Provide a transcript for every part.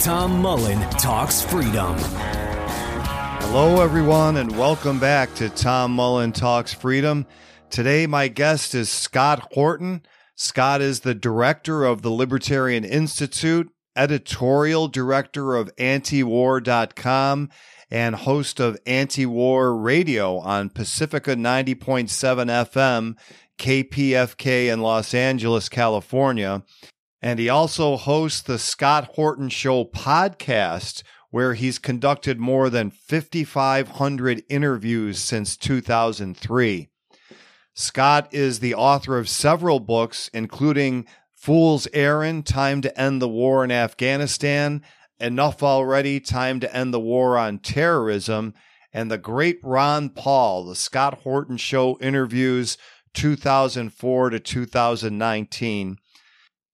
Tom Mullen Talks Freedom. Hello, everyone, and welcome back to Tom Mullen Talks Freedom. Today, my guest is Scott Horton. Scott is the director of the Libertarian Institute, editorial director of antiwar.com, and host of Anti-War Radio on Pacifica 90.7 FM, KPFK in Los Angeles, California. And he also hosts the Scott Horton Show podcast, where he's conducted more than 5,500 interviews since 2003. Scott is the author of several books, including Fool's Errand Time to End the War in Afghanistan, Enough Already Time to End the War on Terrorism, and The Great Ron Paul, the Scott Horton Show interviews 2004 to 2019.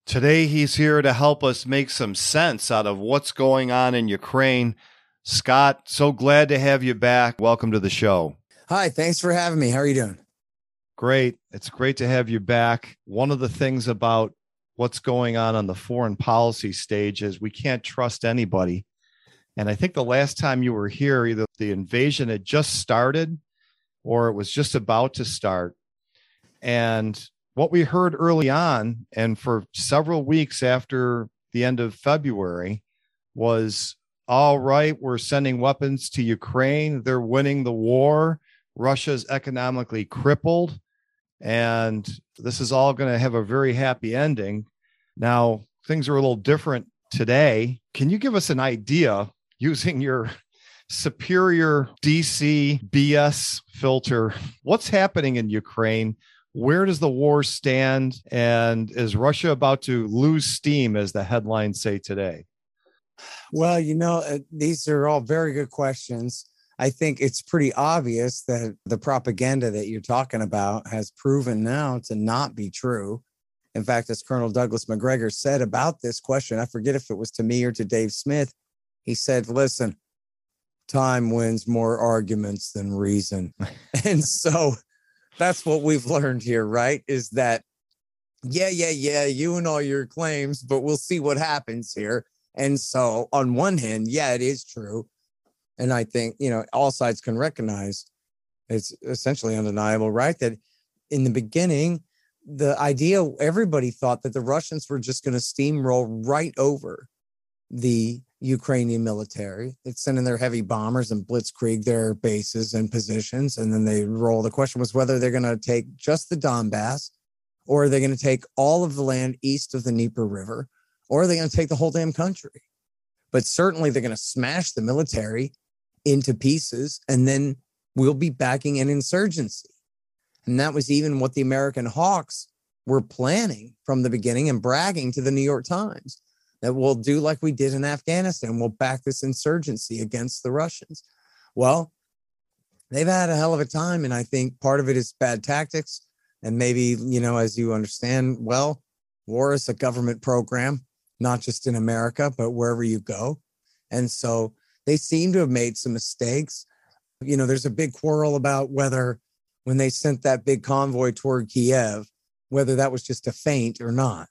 Today, he's here to help us make some sense out of what's going on in Ukraine. Scott, so glad to have you back. Welcome to the show. Hi, thanks for having me. How are you doing? Great. It's great to have you back. One of the things about what's going on on the foreign policy stage is we can't trust anybody. And I think the last time you were here, either the invasion had just started or it was just about to start. And what we heard early on and for several weeks after the end of February was all right, we're sending weapons to Ukraine. They're winning the war. Russia's economically crippled. And this is all going to have a very happy ending. Now, things are a little different today. Can you give us an idea using your superior DC BS filter? What's happening in Ukraine? Where does the war stand? And is Russia about to lose steam, as the headlines say today? Well, you know, uh, these are all very good questions. I think it's pretty obvious that the propaganda that you're talking about has proven now to not be true. In fact, as Colonel Douglas Macgregor said about this question, I forget if it was to me or to Dave Smith, he said, Listen, time wins more arguments than reason. and so that's what we've learned here, right? Is that, yeah, yeah, yeah, you and all your claims, but we'll see what happens here. And so, on one hand, yeah, it is true. And I think, you know, all sides can recognize it's essentially undeniable, right? That in the beginning, the idea everybody thought that the Russians were just going to steamroll right over the Ukrainian military. They'd send their heavy bombers and blitzkrieg their bases and positions, and then they roll. The question was whether they're going to take just the Donbass, or are they going to take all of the land east of the Dnieper River, or are they going to take the whole damn country? But certainly they're going to smash the military into pieces, and then we'll be backing an insurgency. And that was even what the American Hawks were planning from the beginning and bragging to the New York Times that we'll do like we did in Afghanistan. We'll back this insurgency against the Russians. Well, they've had a hell of a time. And I think part of it is bad tactics. And maybe, you know, as you understand, well, war is a government program, not just in America, but wherever you go. And so they seem to have made some mistakes. You know, there's a big quarrel about whether when they sent that big convoy toward Kiev, whether that was just a feint or not.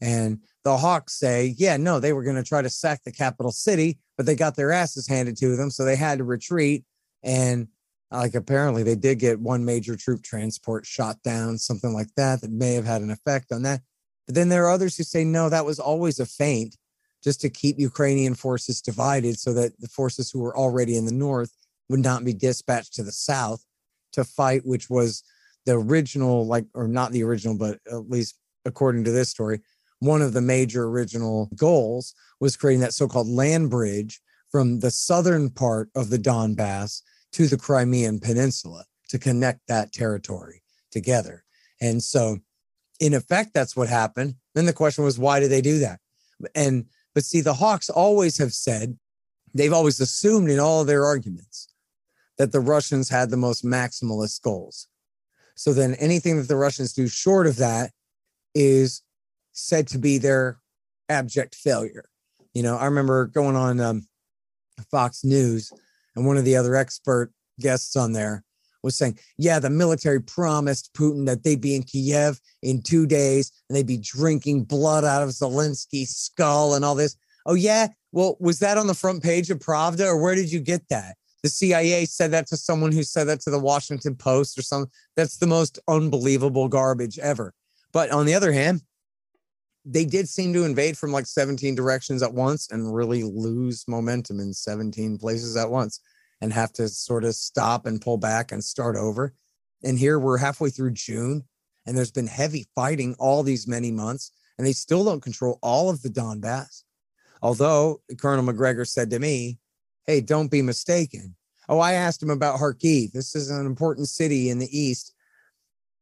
And the Hawks say, yeah, no, they were going to try to sack the capital city, but they got their asses handed to them. So they had to retreat. And uh, like apparently they did get one major troop transport shot down, something like that, that may have had an effect on that. But then there are others who say, no, that was always a feint just to keep Ukrainian forces divided so that the forces who were already in the north would not be dispatched to the south to fight, which was the original, like, or not the original, but at least according to this story, one of the major original goals was creating that so called land bridge from the southern part of the Donbass to the Crimean Peninsula to connect that territory together. And so, in effect, that's what happened. Then the question was, why did they do that? And, but see, the Hawks always have said, they've always assumed in all of their arguments that the Russians had the most maximalist goals. So then anything that the Russians do short of that is said to be their abject failure. You know, I remember going on um, Fox News and one of the other expert guests on there was saying, yeah, the military promised Putin that they'd be in Kiev in two days and they'd be drinking blood out of Zelensky's skull and all this. Oh, yeah. Well, was that on the front page of Pravda or where did you get that? The CIA said that to someone who said that to the Washington Post or something. That's the most unbelievable garbage ever. But on the other hand, they did seem to invade from like 17 directions at once and really lose momentum in 17 places at once and have to sort of stop and pull back and start over. And here we're halfway through June and there's been heavy fighting all these many months and they still don't control all of the Donbass. Although Colonel Macgregor said to me, Hey, don't be mistaken. Oh, I asked him about Kharkiv. This is an important city in the east.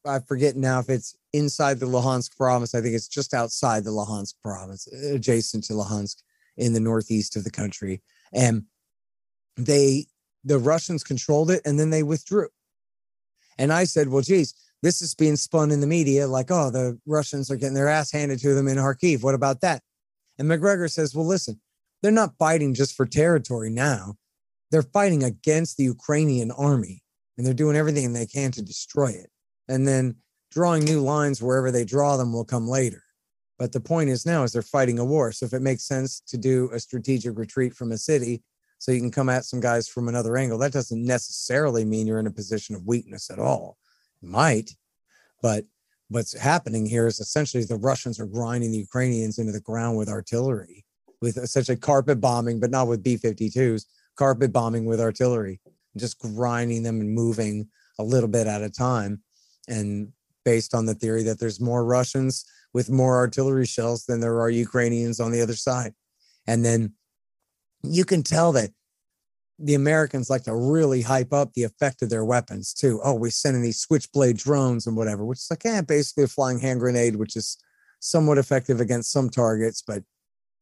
I forget now if it's inside the Luhansk province. I think it's just outside the Luhansk province, adjacent to Luhansk in the northeast of the country. And they, the Russians controlled it and then they withdrew. And I said, well, geez, this is being spun in the media like, oh, the Russians are getting their ass handed to them in Kharkiv. What about that? And Macgregor says, well, listen, they're not fighting just for territory now. They're fighting against the Ukrainian army and they're doing everything they can to destroy it. And then drawing new lines wherever they draw them will come later. But the point is now is they're fighting a war. So if it makes sense to do a strategic retreat from a city so you can come at some guys from another angle, that doesn't necessarily mean you're in a position of weakness at all. It might, but what's happening here is essentially the Russians are grinding the Ukrainians into the ground with artillery, with essentially carpet bombing, but not with B 52s, carpet bombing with artillery, just grinding them and moving a little bit at a time. And based on the theory that there's more Russians with more artillery shells than there are Ukrainians on the other side. And then you can tell that the Americans like to really hype up the effect of their weapons too. Oh, we're sending these switchblade drones and whatever, which is like, yeah, basically a flying hand grenade, which is somewhat effective against some targets, but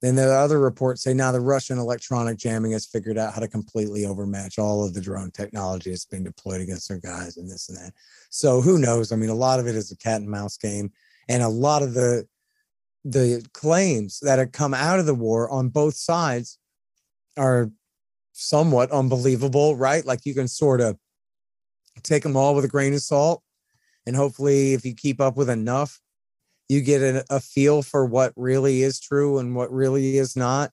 then the other reports say now the Russian electronic jamming has figured out how to completely overmatch all of the drone technology that's being deployed against their guys and this and that. So who knows? I mean, a lot of it is a cat and mouse game, and a lot of the the claims that have come out of the war on both sides are somewhat unbelievable, right? Like you can sort of take them all with a grain of salt, and hopefully, if you keep up with enough, you get a, a feel for what really is true and what really is not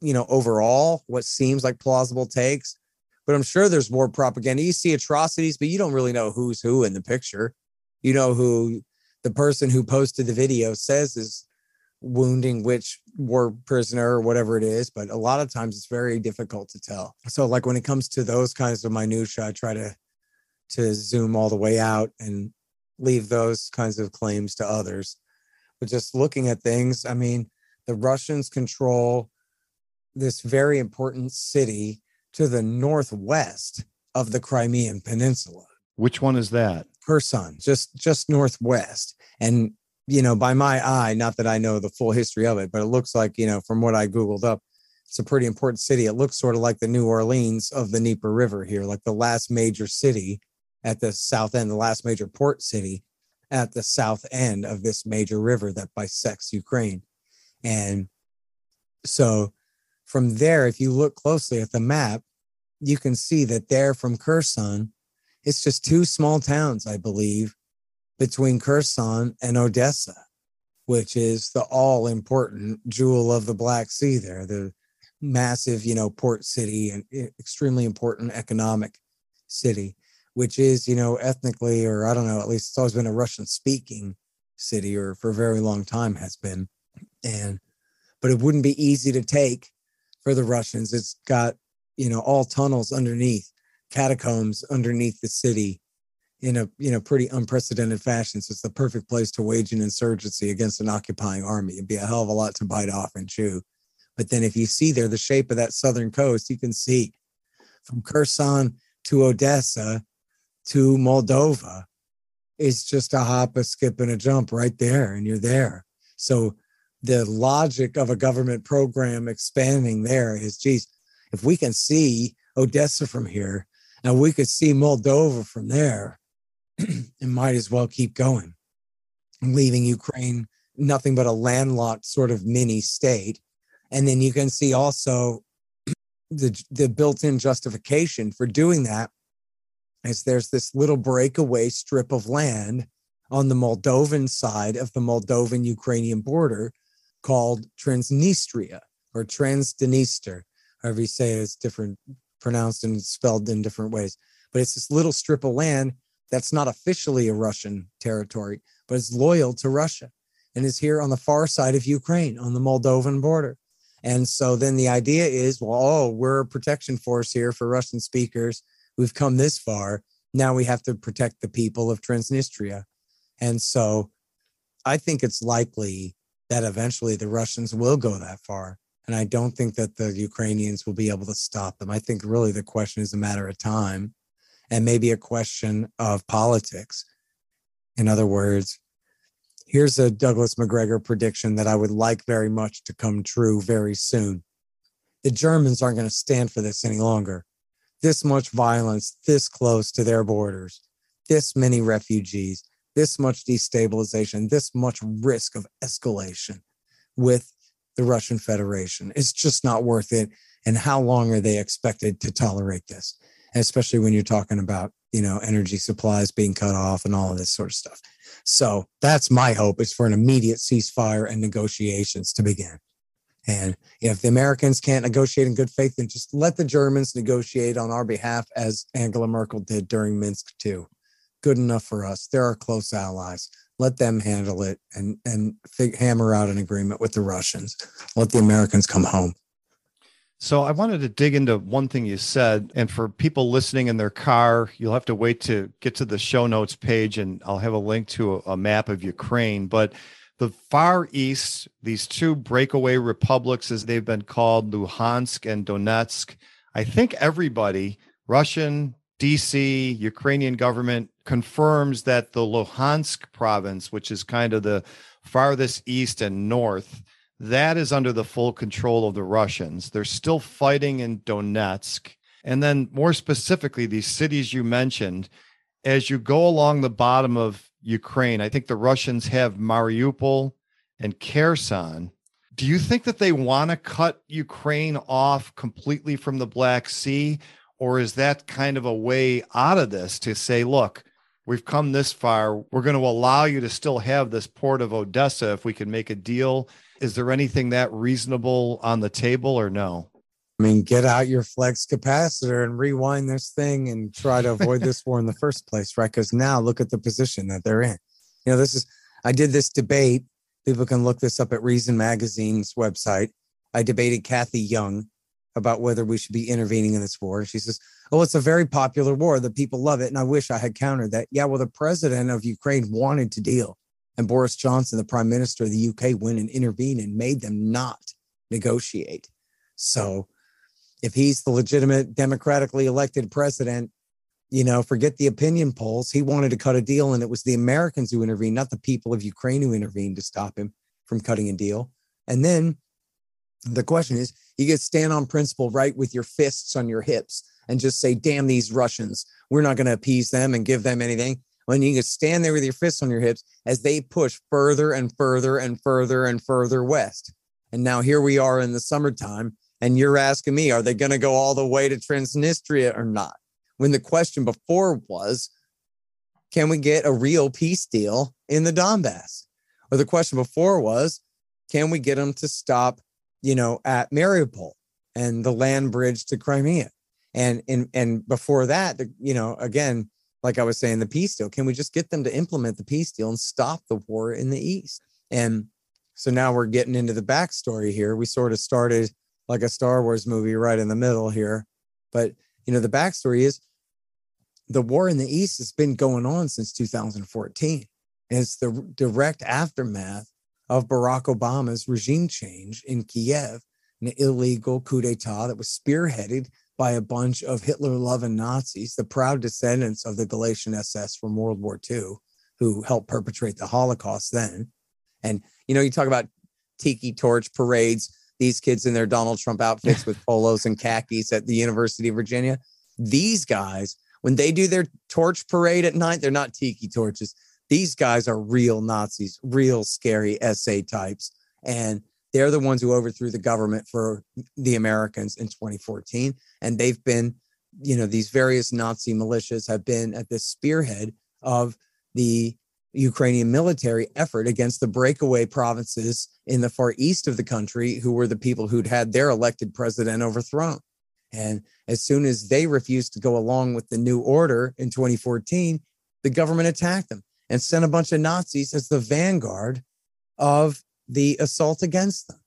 you know overall what seems like plausible takes. But i'm sure there's more propaganda. You see atrocities but you don't really know who's who in the picture. You know who the person who posted the video says is wounding which war prisoner or whatever it is but a lot of times it's very difficult to tell. So like when it comes to those kinds of minutia i try to to zoom all the way out and leave those kinds of claims to others. But just looking at things, I mean, the Russians control this very important city to the northwest of the Crimean Peninsula. Which one is that? Kherson, just just northwest. And you know, by my eye, not that I know the full history of it, but it looks like, you know, from what I Googled up, it's a pretty important city. It looks sort of like the New Orleans of the Dnieper River here, like the last major city at the south end, the last major port city at the south end of this major river that bisects Ukraine. And so from there, if you look closely at the map, you can see that there from Kherson It's just two small towns, I believe, between Kherson and Odessa, which is the all important jewel of the Black Sea there, the massive, you know, port city and extremely important economic city, which is, you know, ethnically, or I don't know, at least it's always been a Russian speaking city or for a very long time has been. And, but it wouldn't be easy to take for the Russians. It's got, you know, all tunnels underneath, catacombs underneath the city in a you know pretty unprecedented fashion. So it's the perfect place to wage an insurgency against an occupying army. It'd be a hell of a lot to bite off and chew. But then if you see there the shape of that southern coast, you can see from Kherson to Odessa to Moldova is just a hop, a skip, and a jump right there, and you're there. So the logic of a government program expanding there is, geez, if we can see Odessa from here, and we could see Moldova from there, it might as well keep going, leaving Ukraine nothing but a landlocked sort of mini state. And then you can see also the, the built-in justification for doing that is there's this little breakaway strip of land on the Moldovan side of the Moldovan Ukrainian border called Transnistria or Transdniester, however you say it, it's different pronounced and spelled in different ways. But it's this little strip of land that's not officially a Russian territory, but it's loyal to Russia and is here on the far side of Ukraine on the Moldovan border. And so then the idea is, well, oh, we're a protection force here for Russian speakers. We've come this far. Now we have to protect the people of Transnistria. And so I think it's likely that eventually the Russians will go that far. And I don't think that the Ukrainians will be able to stop them. I think really the question is a matter of time and maybe a question of politics. In other words, here's a Douglas Macgregor prediction that I would like very much to come true very soon. The Germans aren't going to stand for this any longer. This much violence, this close to their borders, this many refugees, this much destabilization, this much risk of escalation with the Russian Federation. It's just not worth it. And how long are they expected to tolerate this? especially when you're talking about you know energy supplies being cut off and all of this sort of stuff so that's my hope is for an immediate ceasefire and negotiations to begin and if the americans can't negotiate in good faith then just let the germans negotiate on our behalf as angela merkel did during minsk too good enough for us they're our close allies let them handle it and and fig- hammer out an agreement with the russians let the americans come home so I wanted to dig into one thing you said. And for people listening in their car, you'll have to wait to get to the show notes page and I'll have a link to a, a map of Ukraine. But the Far East, these two breakaway republics, as they've been called, Luhansk and Donetsk, I think everybody, Russian, DC, Ukrainian government, confirms that the Luhansk province, which is kind of the farthest east and north, that is under the full control of the Russians. They're still fighting in Donetsk. And then, more specifically, these cities you mentioned, as you go along the bottom of Ukraine, I think the Russians have Mariupol and Kherson. Do you think that they want to cut Ukraine off completely from the Black Sea? Or is that kind of a way out of this to say, look, we've come this far. We're going to allow you to still have this port of Odessa if we can make a deal is there anything that reasonable on the table or no? I mean, get out your flex capacitor and rewind this thing and try to avoid this war in the first place, right? Because now look at the position that they're in. You know, this is, I did this debate. People can look this up at Reason Magazine's website. I debated Cathy Young about whether we should be intervening in this war. She says, Oh, it's a very popular war. The people love it. And I wish I had countered that. Yeah, well, the president of Ukraine wanted to deal. And Boris Johnson, the prime minister of the UK, went and intervened and made them not negotiate. So if he's the legitimate democratically elected president, you know, forget the opinion polls. He wanted to cut a deal, and it was the Americans who intervened, not the people of Ukraine who intervened to stop him from cutting a deal. And then the question is, you get stand on principle, right, with your fists on your hips and just say, damn these Russians. We're not going to appease them and give them anything when you can stand there with your fists on your hips as they push further and further and further and further west. And now here we are in the summertime, and you're asking me, are they going to go all the way to Transnistria or not? when the question before was, can we get a real peace deal in the Donbass? Or the question before was, can we get them to stop, you know, at Mariupol and the land bridge to Crimea? And and and before that, you know, again, like I was saying, the peace deal. Can we just get them to implement the peace deal and stop the war in the east? And so now we're getting into the backstory here. We sort of started like a Star Wars movie right in the middle here, but you know, the backstory is the war in the east has been going on since 2014. And it's the direct aftermath of Barack Obama's regime change in Kiev, an illegal coup d'etat that was spearheaded by a bunch of Hitler loving Nazis, the proud descendants of the Galician SS from World War II, who helped perpetrate the Holocaust then. And, you know, you talk about tiki torch parades, these kids in their Donald Trump outfits with polos and khakis at the University of Virginia. These guys, when they do their torch parade at night, they're not tiki torches. These guys are real Nazis, real scary SA types. And they're the ones who overthrew the government for the Americans in 2014. And they've been, you know, these various Nazi militias have been at the spearhead of the Ukrainian military effort against the breakaway provinces in the far east of the country, who were the people who'd had their elected president overthrown. And as soon as they refused to go along with the new order in 2014, the government attacked them and sent a bunch of Nazis as the vanguard of the assault against them.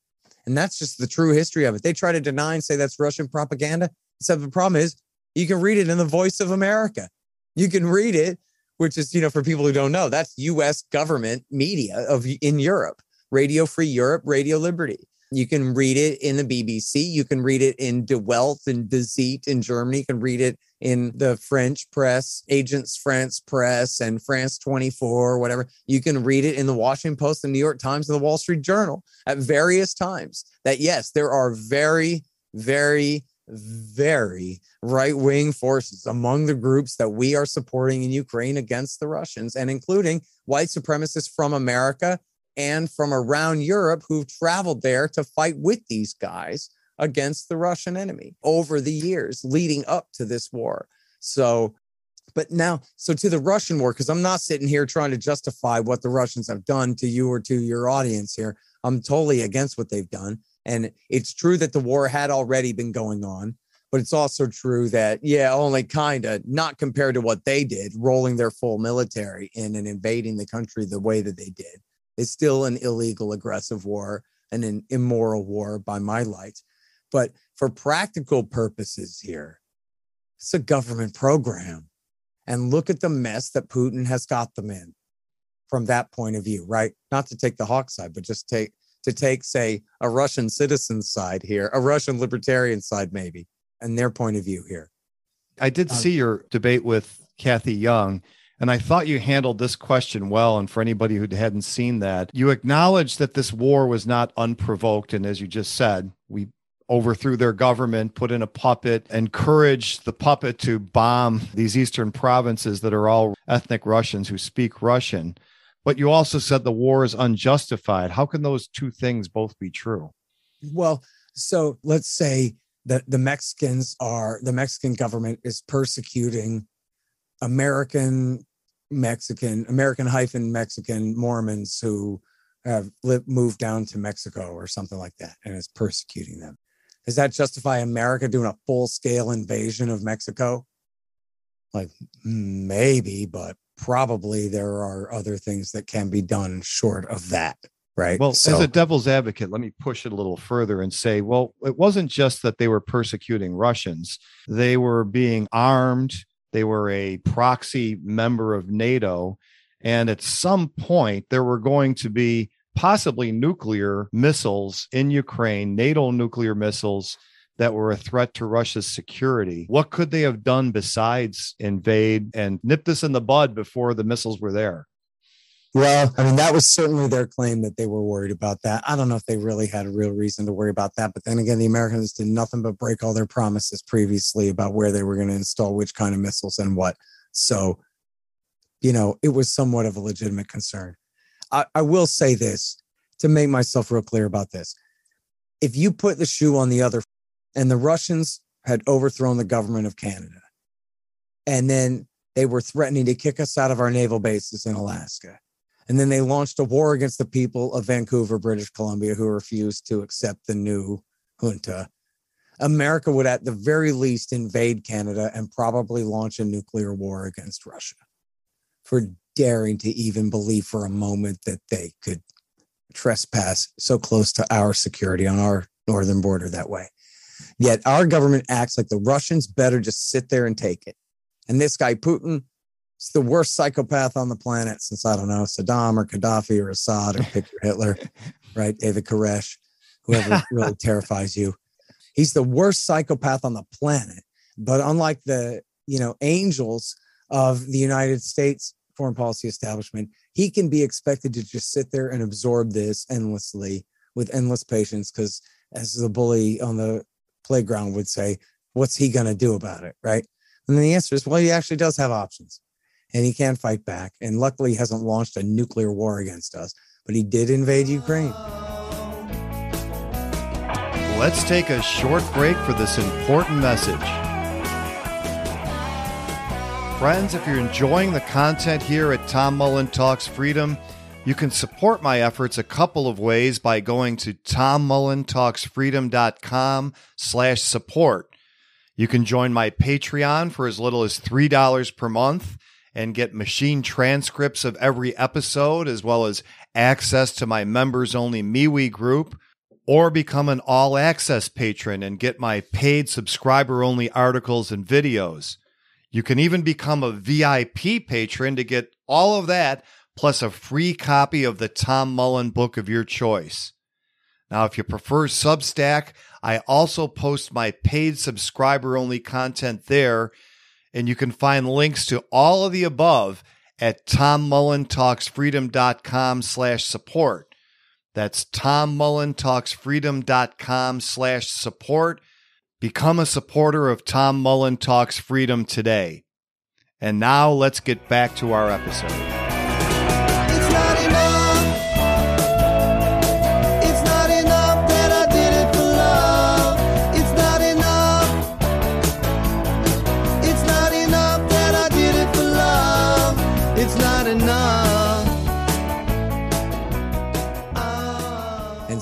And that's just the true history of it. They try to deny and say that's Russian propaganda. Except the problem is you can read it in the voice of America. You can read it, which is, you know, for people who don't know, that's US government media of in Europe, Radio Free Europe, Radio Liberty. You can read it in the BBC. You can read it in Die Welt and Die Zeit in Germany. You can read it in the French press, Agence France-Presse and France 24, whatever. You can read it in the Washington Post, the New York Times, and the Wall Street Journal at various times. That, yes, there are very, very, very right wing forces among the groups that we are supporting in Ukraine against the Russians, and including white supremacists from America and from around Europe who've traveled there to fight with these guys against the Russian enemy over the years leading up to this war. So, but now, so to the Russian war, because I'm not sitting here trying to justify what the Russians have done to you or to your audience here. I'm totally against what they've done. And it's true that the war had already been going on, but it's also true that, yeah, only kind of not compared to what they did, rolling their full military in and invading the country the way that they did. It's still an illegal, aggressive war and an immoral war by my lights. But for practical purposes here, it's a government program. And look at the mess that Putin has got them in from that point of view, right? Not to take the hawk side, but just take to take, say, a Russian citizen side here, a Russian libertarian side, maybe, and their point of view here. I did um, see your debate with Cathy Young, and I thought you handled this question well. And for anybody who hadn't seen that, you acknowledged that this war was not unprovoked. And as you just said, we overthrew their government, put in a puppet, encouraged the puppet to bomb these eastern provinces that are all ethnic Russians who speak Russian. But you also said the war is unjustified. How can those two things both be true? Well, so let's say that the Mexicans are the Mexican government is persecuting American Mexican, American hyphen Mexican Mormons who have lived, moved down to Mexico or something like that and is persecuting them. Does that justify America doing a full scale invasion of Mexico? Like maybe, but probably there are other things that can be done short of that. Right. Well, so, as a devil's advocate, let me push it a little further and say, well, it wasn't just that they were persecuting Russians, they were being armed, they were a proxy member of NATO. And at some point, there were going to be possibly nuclear missiles in Ukraine, NATO nuclear missiles that were a threat to Russia's security. What could they have done besides invade and nip this in the bud before the missiles were there? Well, I mean, that was certainly their claim that they were worried about that. I don't know if they really had a real reason to worry about that. But then again, the Americans did nothing but break all their promises previously about where they were going to install which kind of missiles and what. So, you know, it was somewhat of a legitimate concern. I, I will say this to make myself real clear about this. If you put the shoe on the other, and the Russians had overthrown the government of Canada, And then they were threatening to kick us out of our naval bases in Alaska. And then they launched a war against the people of Vancouver, British Columbia, who refused to accept the new junta. America would, at the very least, invade Canada and probably launch a nuclear war against Russia for daring to even believe for a moment that they could trespass so close to our security on our northern border that way. Yet our government acts like the Russians better just sit there and take it. And this guy, Putin, is the worst psychopath on the planet since, I don't know, Saddam or Gaddafi or Assad or pick your Hitler, right? David Koresh, whoever really terrifies you. He's the worst psychopath on the planet. But unlike the, you know, angels of the United States foreign policy establishment, he can be expected to just sit there and absorb this endlessly with endless patience because as the bully on the playground would say, what's he going to do about it? Right. And the answer is, well, he actually does have options and he can fight back. And luckily, he hasn't launched a nuclear war against us, but he did invade Ukraine. Let's take a short break for this important message. Friends, if you're enjoying the content here at Tom Mullen Talks Freedom, you can support my efforts a couple of ways by going to tommullentalksfreedom.com slash support. You can join my Patreon for as little as $3 per month and get machine transcripts of every episode, as well as access to my members only MeWe group, or become an all access patron and get my paid subscriber only articles and videos. You can even become a VIP patron to get all of that, plus a free copy of the Tom Mullen book of your choice. Now, if you prefer Substack, I also post my paid subscriber only content there, and you can find links to all of the above at tommullentalksfreedom.com slash support. That's tommullentalksfreedom.com slash support Become a supporter of Tom Mullen Talks Freedom today. And now let's get back to our episode.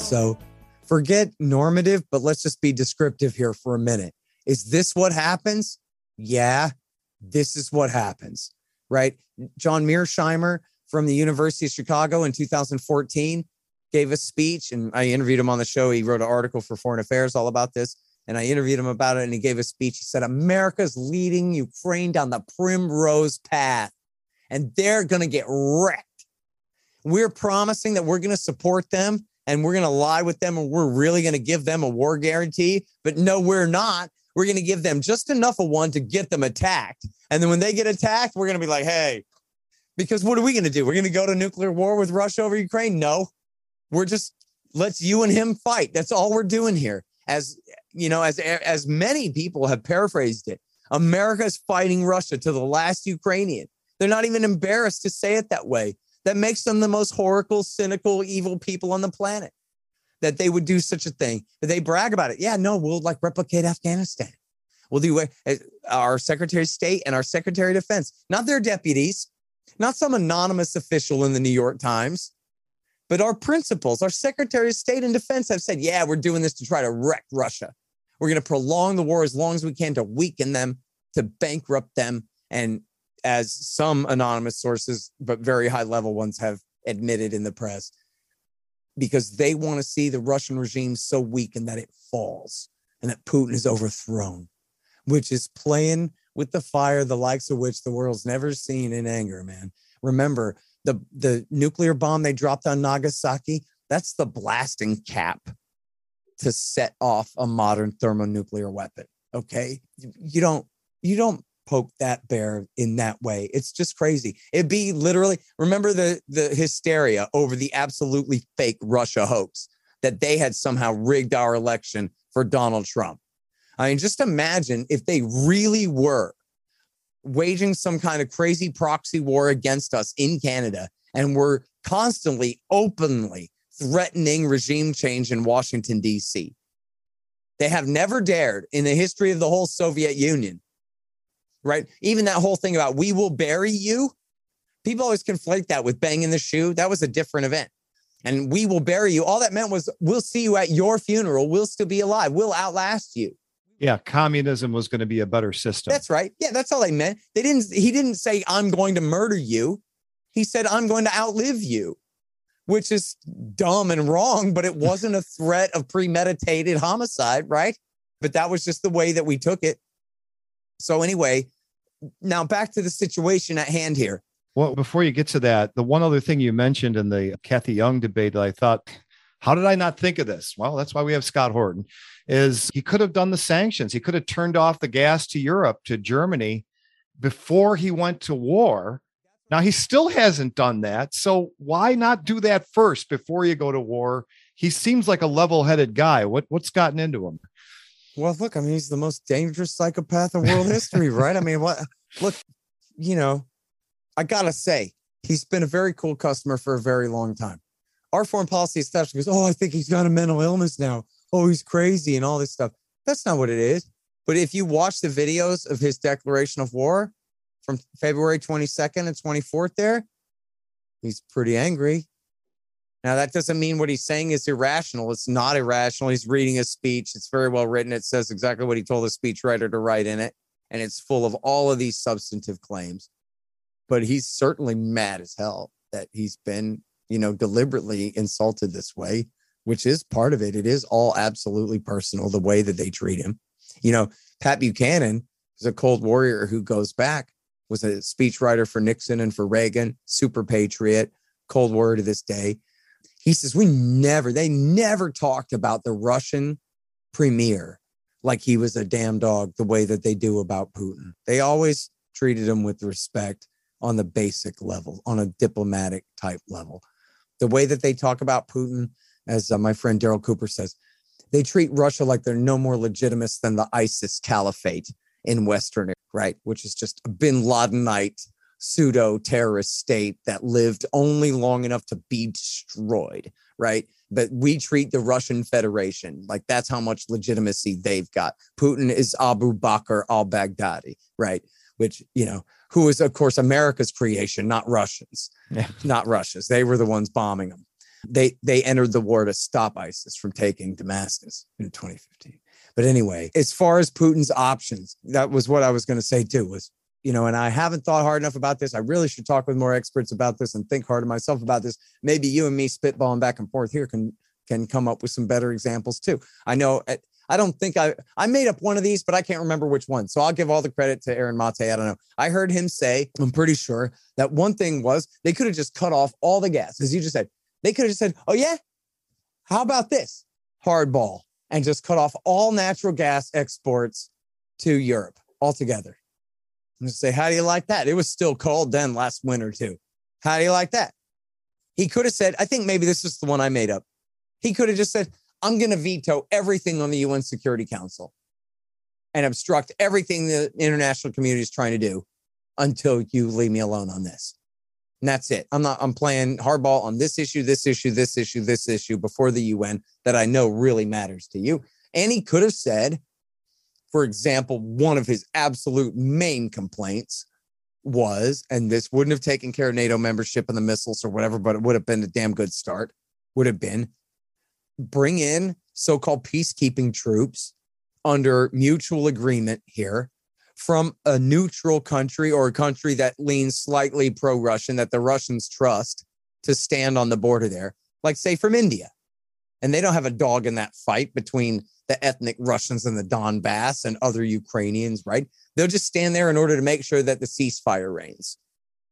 So forget normative, but let's just be descriptive here for a minute. Is this what happens? Yeah, this is what happens, right? John Mearsheimer from the University of Chicago in 2014 gave a speech, and I interviewed him on the show. He wrote an article for Foreign Affairs all about this. And I interviewed him about it, and he gave a speech. He said, America's leading Ukraine down the primrose path, and they're going to get wrecked. We're promising that we're going to support them and we're going to lie with them and we're really going to give them a war guarantee. But no, we're not. We're going to give them just enough of one to get them attacked. And then when they get attacked, we're going to be like, hey, because what are we going to do? We're going to go to nuclear war with Russia over Ukraine? No, we're just let's you and him fight. That's all we're doing here. As you know, as as many people have paraphrased it, America's fighting Russia to the last Ukrainian. They're not even embarrassed to say it that way that makes them the most horrible, cynical, evil people on the planet. That they would do such a thing. That they brag about it. Yeah, no, we'll like replicate Afghanistan. We'll do uh, our Secretary of State and our Secretary of Defense, not their deputies, not some anonymous official in the New York Times, but our principals, our Secretary of State and Defense have said, yeah, we're doing this to try to wreck Russia. We're going to prolong the war as long as we can to weaken them, to bankrupt them, and as some anonymous sources, but very high level ones have admitted in the press, because they want to see the Russian regime so weak and that it falls and that Putin is overthrown, which is playing with the fire, the likes of which the world's never seen in anger, man. Remember, the, the nuclear bomb they dropped on Nagasaki, that's the blasting cap to set off a modern thermonuclear weapon. Okay. You don't you don't poke that bear in that way. It's just crazy. It'd be literally remember the the hysteria over the absolutely fake Russia hoax that they had somehow rigged our election for Donald Trump. I mean, just imagine if they really were waging some kind of crazy proxy war against us in Canada and were constantly openly threatening regime change in Washington, D.C. They have never dared in the history of the whole Soviet Union right? Even that whole thing about we will bury you. People always conflate that with banging the shoe. That was a different event. And we will bury you. All that meant was we'll see you at your funeral. We'll still be alive. We'll outlast you. Yeah, communism was going to be a better system. That's right. Yeah, that's all they meant. They didn't he didn't say I'm going to murder you. He said I'm going to outlive you, which is dumb and wrong, but it wasn't a threat of premeditated homicide, right? But that was just the way that we took it. So anyway, now back to the situation at hand here. Well, before you get to that, the one other thing you mentioned in the Cathy Young debate that I thought, how did I not think of this? Well, that's why we have Scott Horton. Is he could have done the sanctions. He could have turned off the gas to Europe, to Germany before he went to war. Now he still hasn't done that. So why not do that first before you go to war? He seems like a level-headed guy. What what's gotten into him? Well, look, I mean, he's the most dangerous psychopath in world history, right? I mean, what look, you know, I gotta say, he's been a very cool customer for a very long time. Our foreign policy establishment goes, Oh, I think he's got a mental illness now. Oh, he's crazy and all this stuff. That's not what it is. But if you watch the videos of his declaration of war from February 22nd and 24th, there, he's pretty angry. Now, that doesn't mean what he's saying is irrational. It's not irrational. He's reading a speech. It's very well written. It says exactly what he told the speechwriter to write in it. And it's full of all of these substantive claims but he's certainly mad as hell that he's been, you know, deliberately insulted this way, which is part of it. It is all absolutely personal, the way that they treat him. You know, Pat Buchanan is a cold warrior who goes back, was a speechwriter for Nixon and for Reagan, super patriot, cold warrior to this day. He says, We never, they never talked about the Russian premier like he was a damn dog the way that they do about Putin. They always treated him with respect on the basic level, on a diplomatic type level. The way that they talk about Putin, as uh, my friend Darryl Cooper says, they treat Russia like they're no more legitimate than the ISIS caliphate in Western, right? Which is just a bin Ladenite pseudo terrorist state that lived only long enough to be destroyed, right? But we treat the Russian Federation like that's how much legitimacy they've got. Putin is Abu Bakr al Baghdadi, right? Which, you know, who is, of course, America's creation, not Russians, yeah. not Russians. They were the ones bombing them. They they entered the war to stop ISIS from taking Damascus in 2015. But anyway, as far as Putin's options, that was what I was going to say too. Was you know, and I haven't thought hard enough about this. I really should talk with more experts about this and think harder myself about this. Maybe you and me spitballing back and forth here can can come up with some better examples too. I know at, I don't think I I made up one of these, but I can't remember which one. So I'll give all the credit to Aaron Mate. I don't know. I heard him say, I'm pretty sure that one thing was they could have just cut off all the gas, as you just said. They could have just said, Oh yeah, how about this hardball and just cut off all natural gas exports to Europe altogether. Just say, how do you like that? It was still cold then last winter too. How do you like that? He could have said, I think maybe this is the one I made up. He could have just said, I'm going to veto everything on the UN Security Council and obstruct everything the international community is trying to do until you leave me alone on this. And that's it. I'm not, I'm playing hardball on this issue, this issue, this issue, this issue before the UN that I know really matters to you. And he could have said, for example, one of his absolute main complaints was, and this wouldn't have taken care of NATO membership and the missiles or whatever, but it would have been a damn good start, would have been bring in so called peacekeeping troops under mutual agreement here from a neutral country or a country that leans slightly pro Russian that the Russians trust to stand on the border there, like, say, from India. And they don't have a dog in that fight between the ethnic Russians and the Donbass and other Ukrainians, right? They'll just stand there in order to make sure that the ceasefire reigns.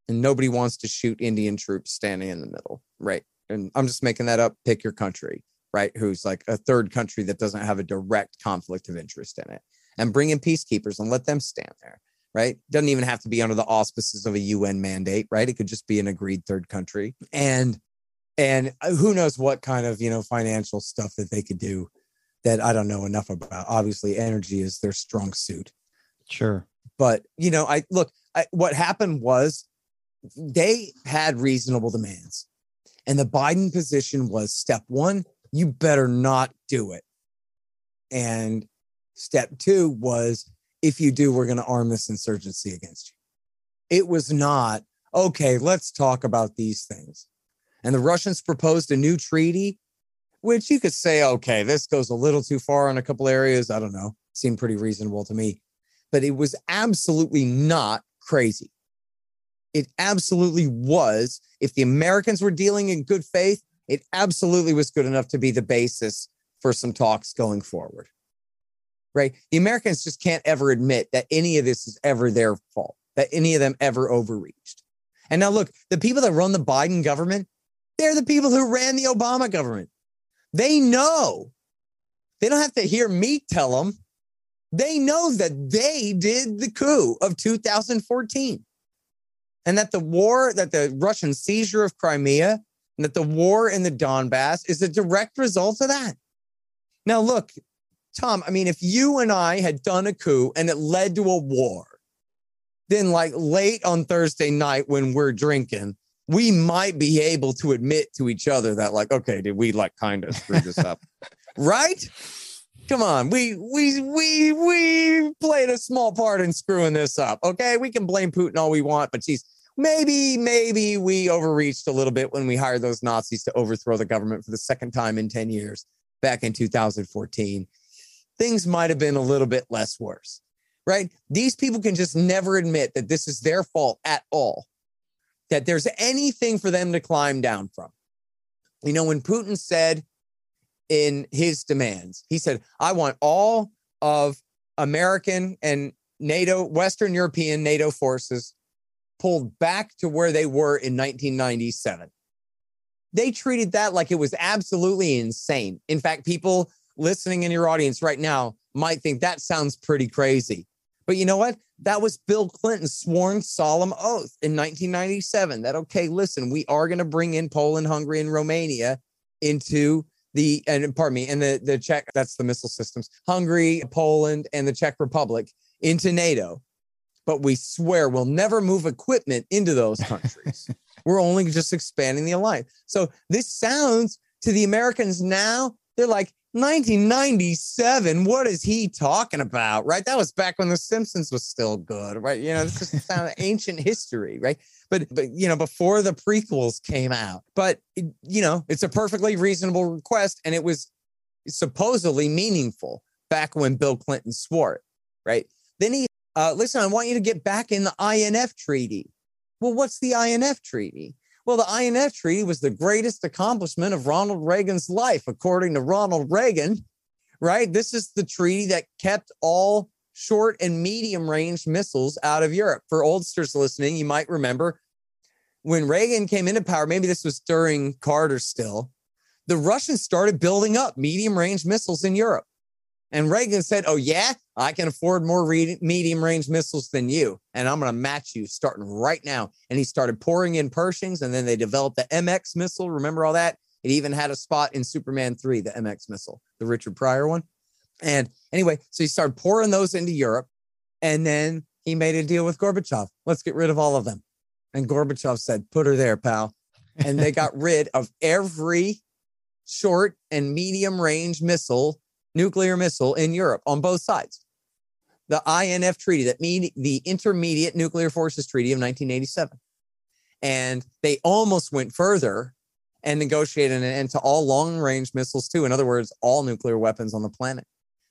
And nobody wants to shoot Indian troops standing in the middle, right? And I'm just making that up. Pick your country right? Who's like a third country that doesn't have a direct conflict of interest in it, and bring in peacekeepers and let them stand there, right? Doesn't even have to be under the auspices of a UN mandate, right? It could just be an agreed third country, and and uh, who knows what kind of you know financial stuff that they could do that I don't know enough about. Obviously, energy is their strong suit. Sure, but you know, I look. I, what happened was they had reasonable demands. And the Biden position was step one, you better not do it. And step two was if you do, we're going to arm this insurgency against you. It was not, okay, let's talk about these things. And the Russians proposed a new treaty, which you could say, okay, this goes a little too far in a couple areas. I don't know. Seemed pretty reasonable to me. But it was absolutely not crazy. It absolutely was. If the Americans were dealing in good faith, it absolutely was good enough to be the basis for some talks going forward. Right? The Americans just can't ever admit that any of this is ever their fault, that any of them ever overreached. And now look, the people that run the Biden government, they're the people who ran the Obama government. They know. They don't have to hear me tell them. They know that they did the coup of 2014 and that the war, that the Russian seizure of Crimea, and that the war in the Donbass is a direct result of that. Now, look, Tom, I mean, if you and I had done a coup and it led to a war, then like late on Thursday night when we're drinking, we might be able to admit to each other that, like, okay, did we like kind of screw this up? right? Come on, we we we we played a small part in screwing this up. Okay, we can blame Putin all we want, but geez, maybe maybe we overreached a little bit when we hired those Nazis to overthrow the government for the second time in ten years back in 2014. Things might have been a little bit less worse, right? These people can just never admit that this is their fault at all, that there's anything for them to climb down from. You know, when Putin said in his demands. He said, I want all of American and NATO, Western European NATO forces pulled back to where they were in 1997. They treated that like it was absolutely insane. In fact, people listening in your audience right now might think that sounds pretty crazy. But you know what? That was Bill Clinton's sworn solemn oath in 1997 that, okay, listen, we are going to bring in Poland, Hungary, and Romania into the and pardon me, and the the Czech that's the missile systems, Hungary, Poland, and the Czech Republic into NATO. But we swear we'll never move equipment into those countries. We're only just expanding the alliance. So this sounds to the Americans now, they're like, 1997. What is he talking about? Right. That was back when The Simpsons was still good. Right. You know, this is ancient history. Right. But, but, you know, before the prequels came out. But, you know, it's a perfectly reasonable request. And it was supposedly meaningful back when Bill Clinton swore it. Right. Then he, uh, listen, I want you to get back in the INF treaty. Well, what's the INF treaty? Well, the INF Treaty was the greatest accomplishment of Ronald Reagan's life, according to Ronald Reagan, right? This is the treaty that kept all short and medium range missiles out of Europe. For oldsters listening, you might remember when Reagan came into power, maybe this was during Carter still, the Russians started building up medium range missiles in Europe. And Reagan said, Oh, yeah, I can afford more re- medium range missiles than you. And I'm going to match you starting right now. And he started pouring in Pershings. And then they developed the MX missile. Remember all that? It even had a spot in Superman 3, the MX missile, the Richard Pryor one. And anyway, so he started pouring those into Europe. And then he made a deal with Gorbachev. Let's get rid of all of them. And Gorbachev said, Put her there, pal. And they got rid of every short and medium range missile nuclear missile in Europe on both sides. The INF treaty, that mean the Intermediate Nuclear Forces Treaty of 1987. And they almost went further and negotiated an end to all long range missiles, too. In other words, all nuclear weapons on the planet.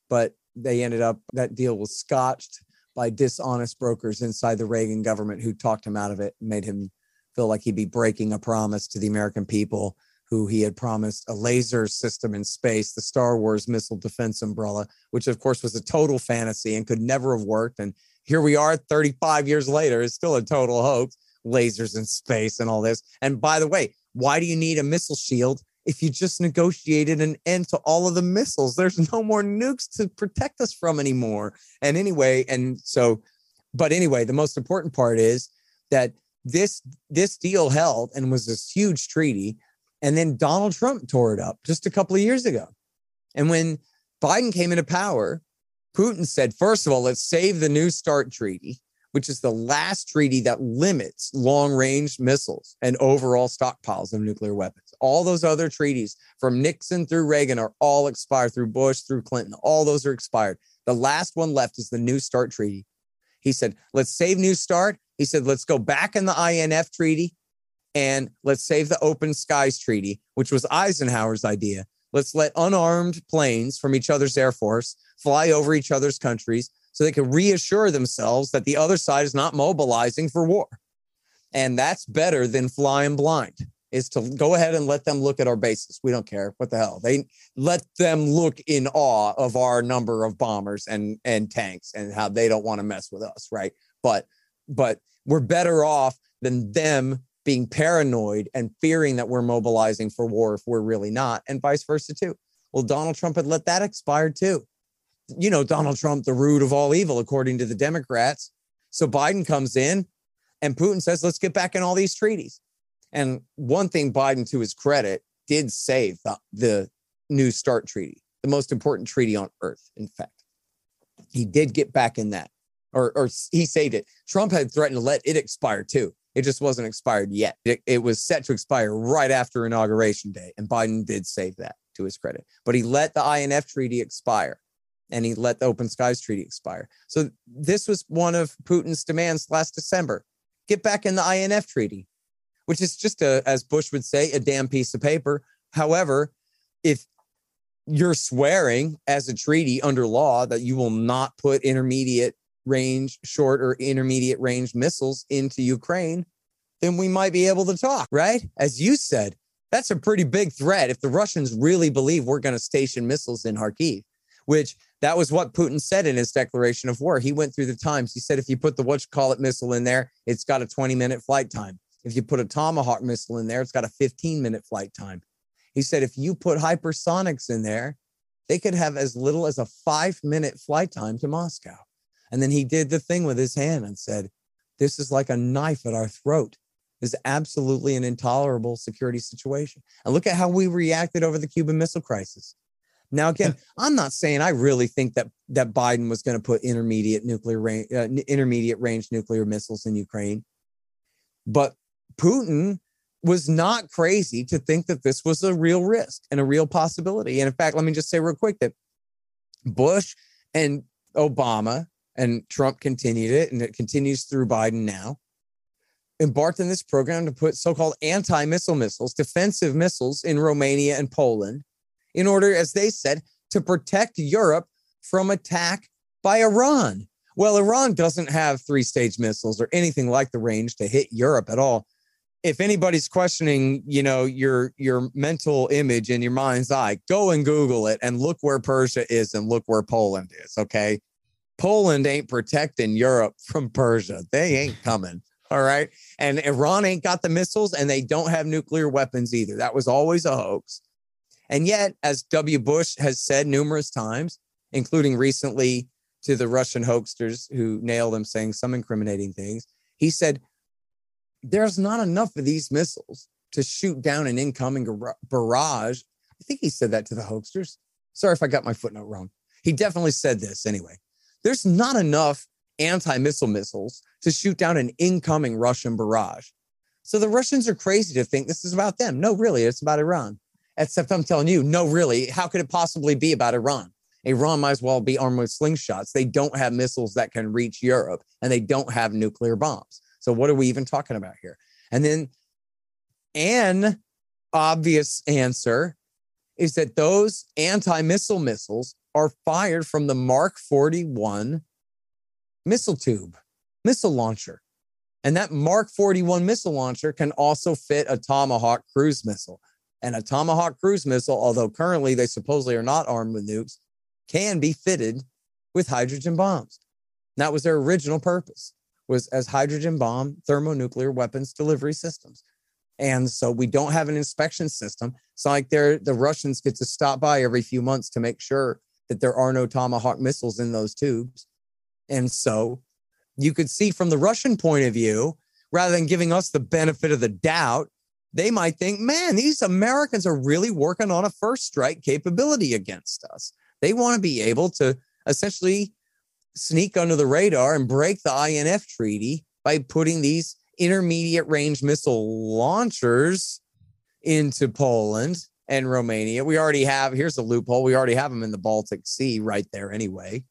But they ended up, that deal was scotched by dishonest brokers inside the Reagan government who talked him out of it, made him feel like he'd be breaking a promise to the American people who he had promised a laser system in space, the Star Wars missile defense umbrella, which of course was a total fantasy and could never have worked. And here we are 35 years later, it's still a total hoax, lasers in space and all this. And by the way, why do you need a missile shield if you just negotiated an end to all of the missiles? There's no more nukes to protect us from anymore. And anyway, and so, but anyway, the most important part is that this this deal held and was this huge treaty and then Donald Trump tore it up just a couple of years ago. And when Biden came into power, Putin said, first of all, let's save the New START treaty, which is the last treaty that limits long range missiles and overall stockpiles of nuclear weapons. All those other treaties from Nixon through Reagan are all expired through Bush, through Clinton. All those are expired. The last one left is the New START Treaty. He said, let's save New START. He said, let's go back in the INF Treaty and let's save the Open Skies Treaty, which was Eisenhower's idea. Let's let unarmed planes from each other's Air Force fly over each other's countries so they can reassure themselves that the other side is not mobilizing for war. And that's better than flying blind is to go ahead and let them look at our bases. We don't care. What the hell? They let them look in awe of our number of bombers and and tanks and how they don't want to mess with us, right? But but we're better off than them being paranoid and fearing that we're mobilizing for war if we're really not, and vice versa too. Well, Donald Trump had let that expire too. You know, Donald Trump, the root of all evil, according to the Democrats. So Biden comes in and Putin says, let's get back in all these treaties. And one thing Biden, to his credit, did save the, the New START treaty, the most important treaty on earth, in fact. He did get back in that, or, or he saved it. Trump had threatened to let it expire too. It just wasn't expired yet. It, it was set to expire right after Inauguration Day, and Biden did save that to his credit. But he let the INF treaty expire and he let the Open Skies Treaty expire. So this was one of Putin's demands last December get back in the INF Treaty which is just a, as Bush would say, a damn piece of paper. However, if you're swearing as a treaty under law that you will not put intermediate range, short or intermediate range missiles into Ukraine, then we might be able to talk, right? As you said, that's a pretty big threat if the Russians really believe we're going to station missiles in Kharkiv, which that was what Putin said in his declaration of war. He went through the times. He said if you put the what you call it missile in there, it's got a 20 minute flight time. If you put a Tomahawk missile in there, it's got a 15 minute flight time. He said if you put hypersonics in there, they could have as little as a five minute flight time to Moscow. And then he did the thing with his hand and said, This is like a knife at our throat. This is absolutely an intolerable security situation. And look at how we reacted over the Cuban Missile Crisis. Now, again, I'm not saying I really think that that Biden was going to put intermediate nuclear range, uh, intermediate range nuclear missiles in Ukraine, but Putin was not crazy to think that this was a real risk and a real possibility. And in fact, let me just say real quick that Bush and Obama and Trump continued it, and it continues through Biden now, embarked on this program to put so called anti missile missiles, defensive missiles in Romania and Poland in order, as they said, to protect Europe from attack by Iran. Well, Iran doesn't have three stage missiles or anything like the range to hit Europe at all if anybody's questioning, you know, your your mental image in your mind's eye, go and Google it and look where Persia is and look where Poland is. Okay. Poland ain't protecting Europe from Persia. They ain't coming. All right. And Iran ain't got the missiles and they don't have nuclear weapons either. That was always a hoax. And yet, as W. Bush has said numerous times, including recently to the Russian hoaxers who nailed him saying some incriminating things, he said, there's not enough of these missiles to shoot down an incoming barrage. I think he said that to the hoaxers. Sorry if I got my footnote wrong. He definitely said this anyway. There's not enough anti missile missiles to shoot down an incoming Russian barrage. So the Russians are crazy to think this is about them. No, really, it's about Iran. Except I'm telling you, no, really, how could it possibly be about Iran? Iran might as well be armed with slingshots. They don't have missiles that can reach Europe and they don't have nuclear bombs. So what are we even talking about here? And then an obvious answer is that those anti-missile missiles are fired from the Mark 41 missile tube, missile launcher. And that Mark 41 missile launcher can also fit a Tomahawk cruise missile. And a Tomahawk cruise missile, although currently they supposedly are not armed with nukes, can be fitted with hydrogen bombs. that was their original purpose was as hydrogen bomb thermonuclear weapons delivery systems. And so we don't have an inspection system. It's like they're, the Russians get to stop by every few months to make sure that there are no Tomahawk missiles in those tubes. And so you could see from the Russian point of view, rather than giving us the benefit of the doubt, they might think, man, these Americans are really working on a first strike capability against us. They want to be able to essentially sneak under the radar and break the INF treaty by putting these intermediate range missile launchers into Poland and Romania. We already have, here's a loophole. We already have them in the Baltic Sea right there anyway.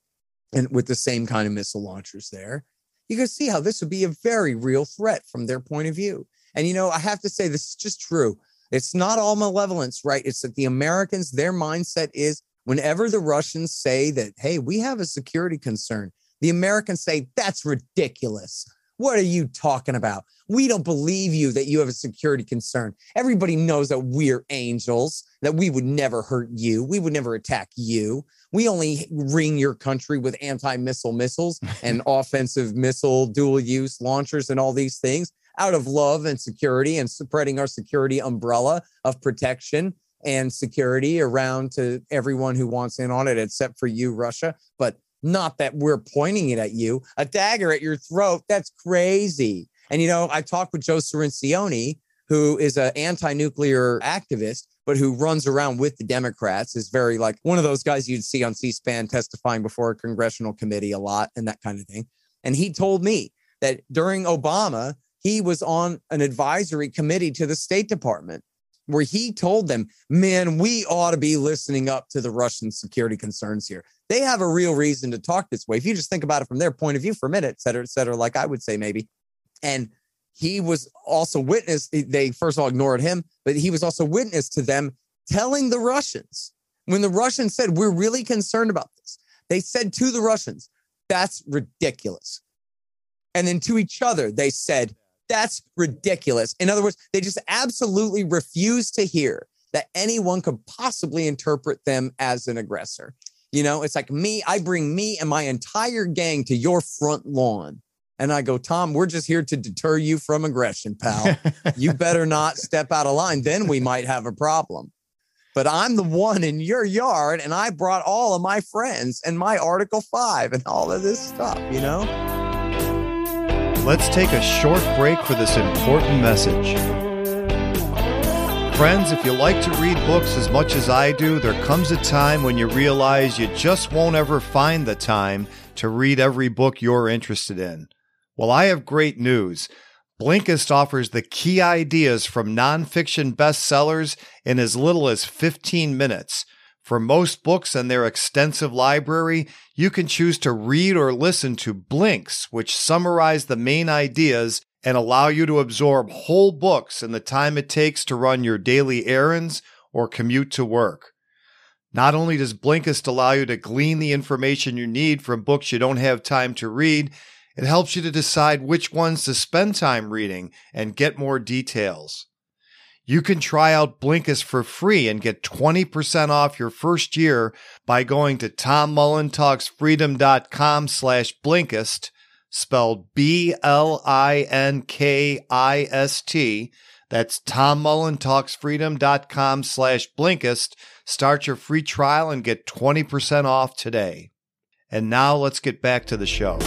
and with the same kind of missile launchers there, you can see how this would be a very real threat from their point of view. And you know, I have to say this is just true. It's not all malevolence, right? It's that the Americans, their mindset is whenever the Russians say that, hey, we have a security concern, the Americans say, that's ridiculous. What are you talking about? We don't believe you that you have a security concern. Everybody knows that we're angels, that we would never hurt you. We would never attack you. We only ring your country with anti missile missiles and offensive missile dual use launchers and all these things out of love and security and spreading our security umbrella of protection and security around to everyone who wants in on it, except for you, Russia. But not that we're pointing it at you, a dagger at your throat. That's crazy. And, you know, I talked with Joe Cirincione, who is an anti nuclear activist, but who runs around with the Democrats, is very like one of those guys you'd see on C SPAN testifying before a congressional committee a lot and that kind of thing. And he told me that during Obama, he was on an advisory committee to the State Department where he told them, man, we ought to be listening up to the Russian security concerns here. They have a real reason to talk this way. If you just think about it from their point of view for a minute, et cetera, et cetera, like I would say maybe. And he was also witness. They first of all ignored him, but he was also witness to them telling the Russians when the Russians said, We're really concerned about this. They said to the Russians, That's ridiculous. And then to each other, they said, That's ridiculous. In other words, they just absolutely refuse to hear that anyone could possibly interpret them as an aggressor. You know, it's like me, I bring me and my entire gang to your front lawn. And I go, Tom, we're just here to deter you from aggression, pal. you better not step out of line. Then we might have a problem. But I'm the one in your yard, and I brought all of my friends and my Article 5 and all of this stuff, you know? Let's take a short break for this important message. Friends, if you like to read books as much as I do, there comes a time when you realize you just won't ever find the time to read every book you're interested in. Well, I have great news. Blinkist offers the key ideas from nonfiction bestsellers in as little as 15 minutes. For most books and their extensive library, you can choose to read or listen to blinks, which summarize the main ideas and allow you to absorb whole books in the time it takes to run your daily errands or commute to work. Not only does Blinkist allow you to glean the information you need from books you don't have time to read, it helps you to decide which ones to spend time reading and get more details. You can try out Blinkist for free and get 20% off your first year by going to tommullentalksfreedom.com slash Blinkist, spelled B-L-I-N-K-I-S-T. That's tommullentalksfreedom.com slash Blinkist. Start your free trial and get 20% off today. And now let's get back to the show.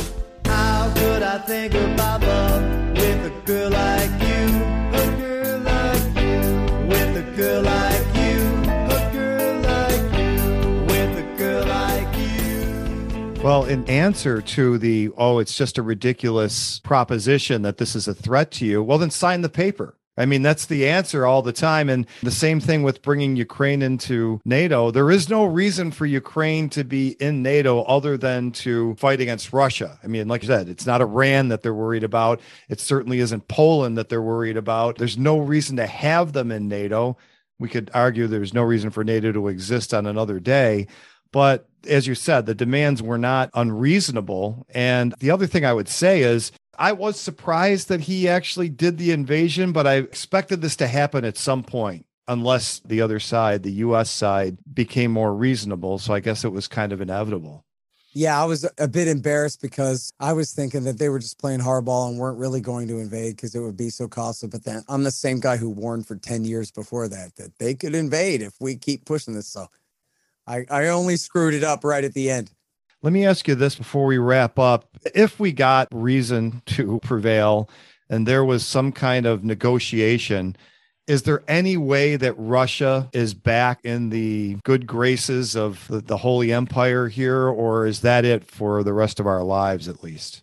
Well, in answer to the, oh, it's just a ridiculous proposition that this is a threat to you, well, then sign the paper. I mean, that's the answer all the time. And the same thing with bringing Ukraine into NATO. There is no reason for Ukraine to be in NATO other than to fight against Russia. I mean, like I said, it's not Iran that they're worried about. It certainly isn't Poland that they're worried about. There's no reason to have them in NATO. We could argue there's no reason for NATO to exist on another day. But as you said, the demands were not unreasonable. And the other thing I would say is I was surprised that he actually did the invasion, but I expected this to happen at some point, unless the other side, the US side, became more reasonable. So I guess it was kind of inevitable. Yeah, I was a bit embarrassed because I was thinking that they were just playing hardball and weren't really going to invade because it would be so costly. But then I'm the same guy who warned for 10 years before that that they could invade if we keep pushing this. So I, I only screwed it up right at the end. Let me ask you this before we wrap up. If we got reason to prevail and there was some kind of negotiation, is there any way that Russia is back in the good graces of the, the Holy Empire here, or is that it for the rest of our lives at least?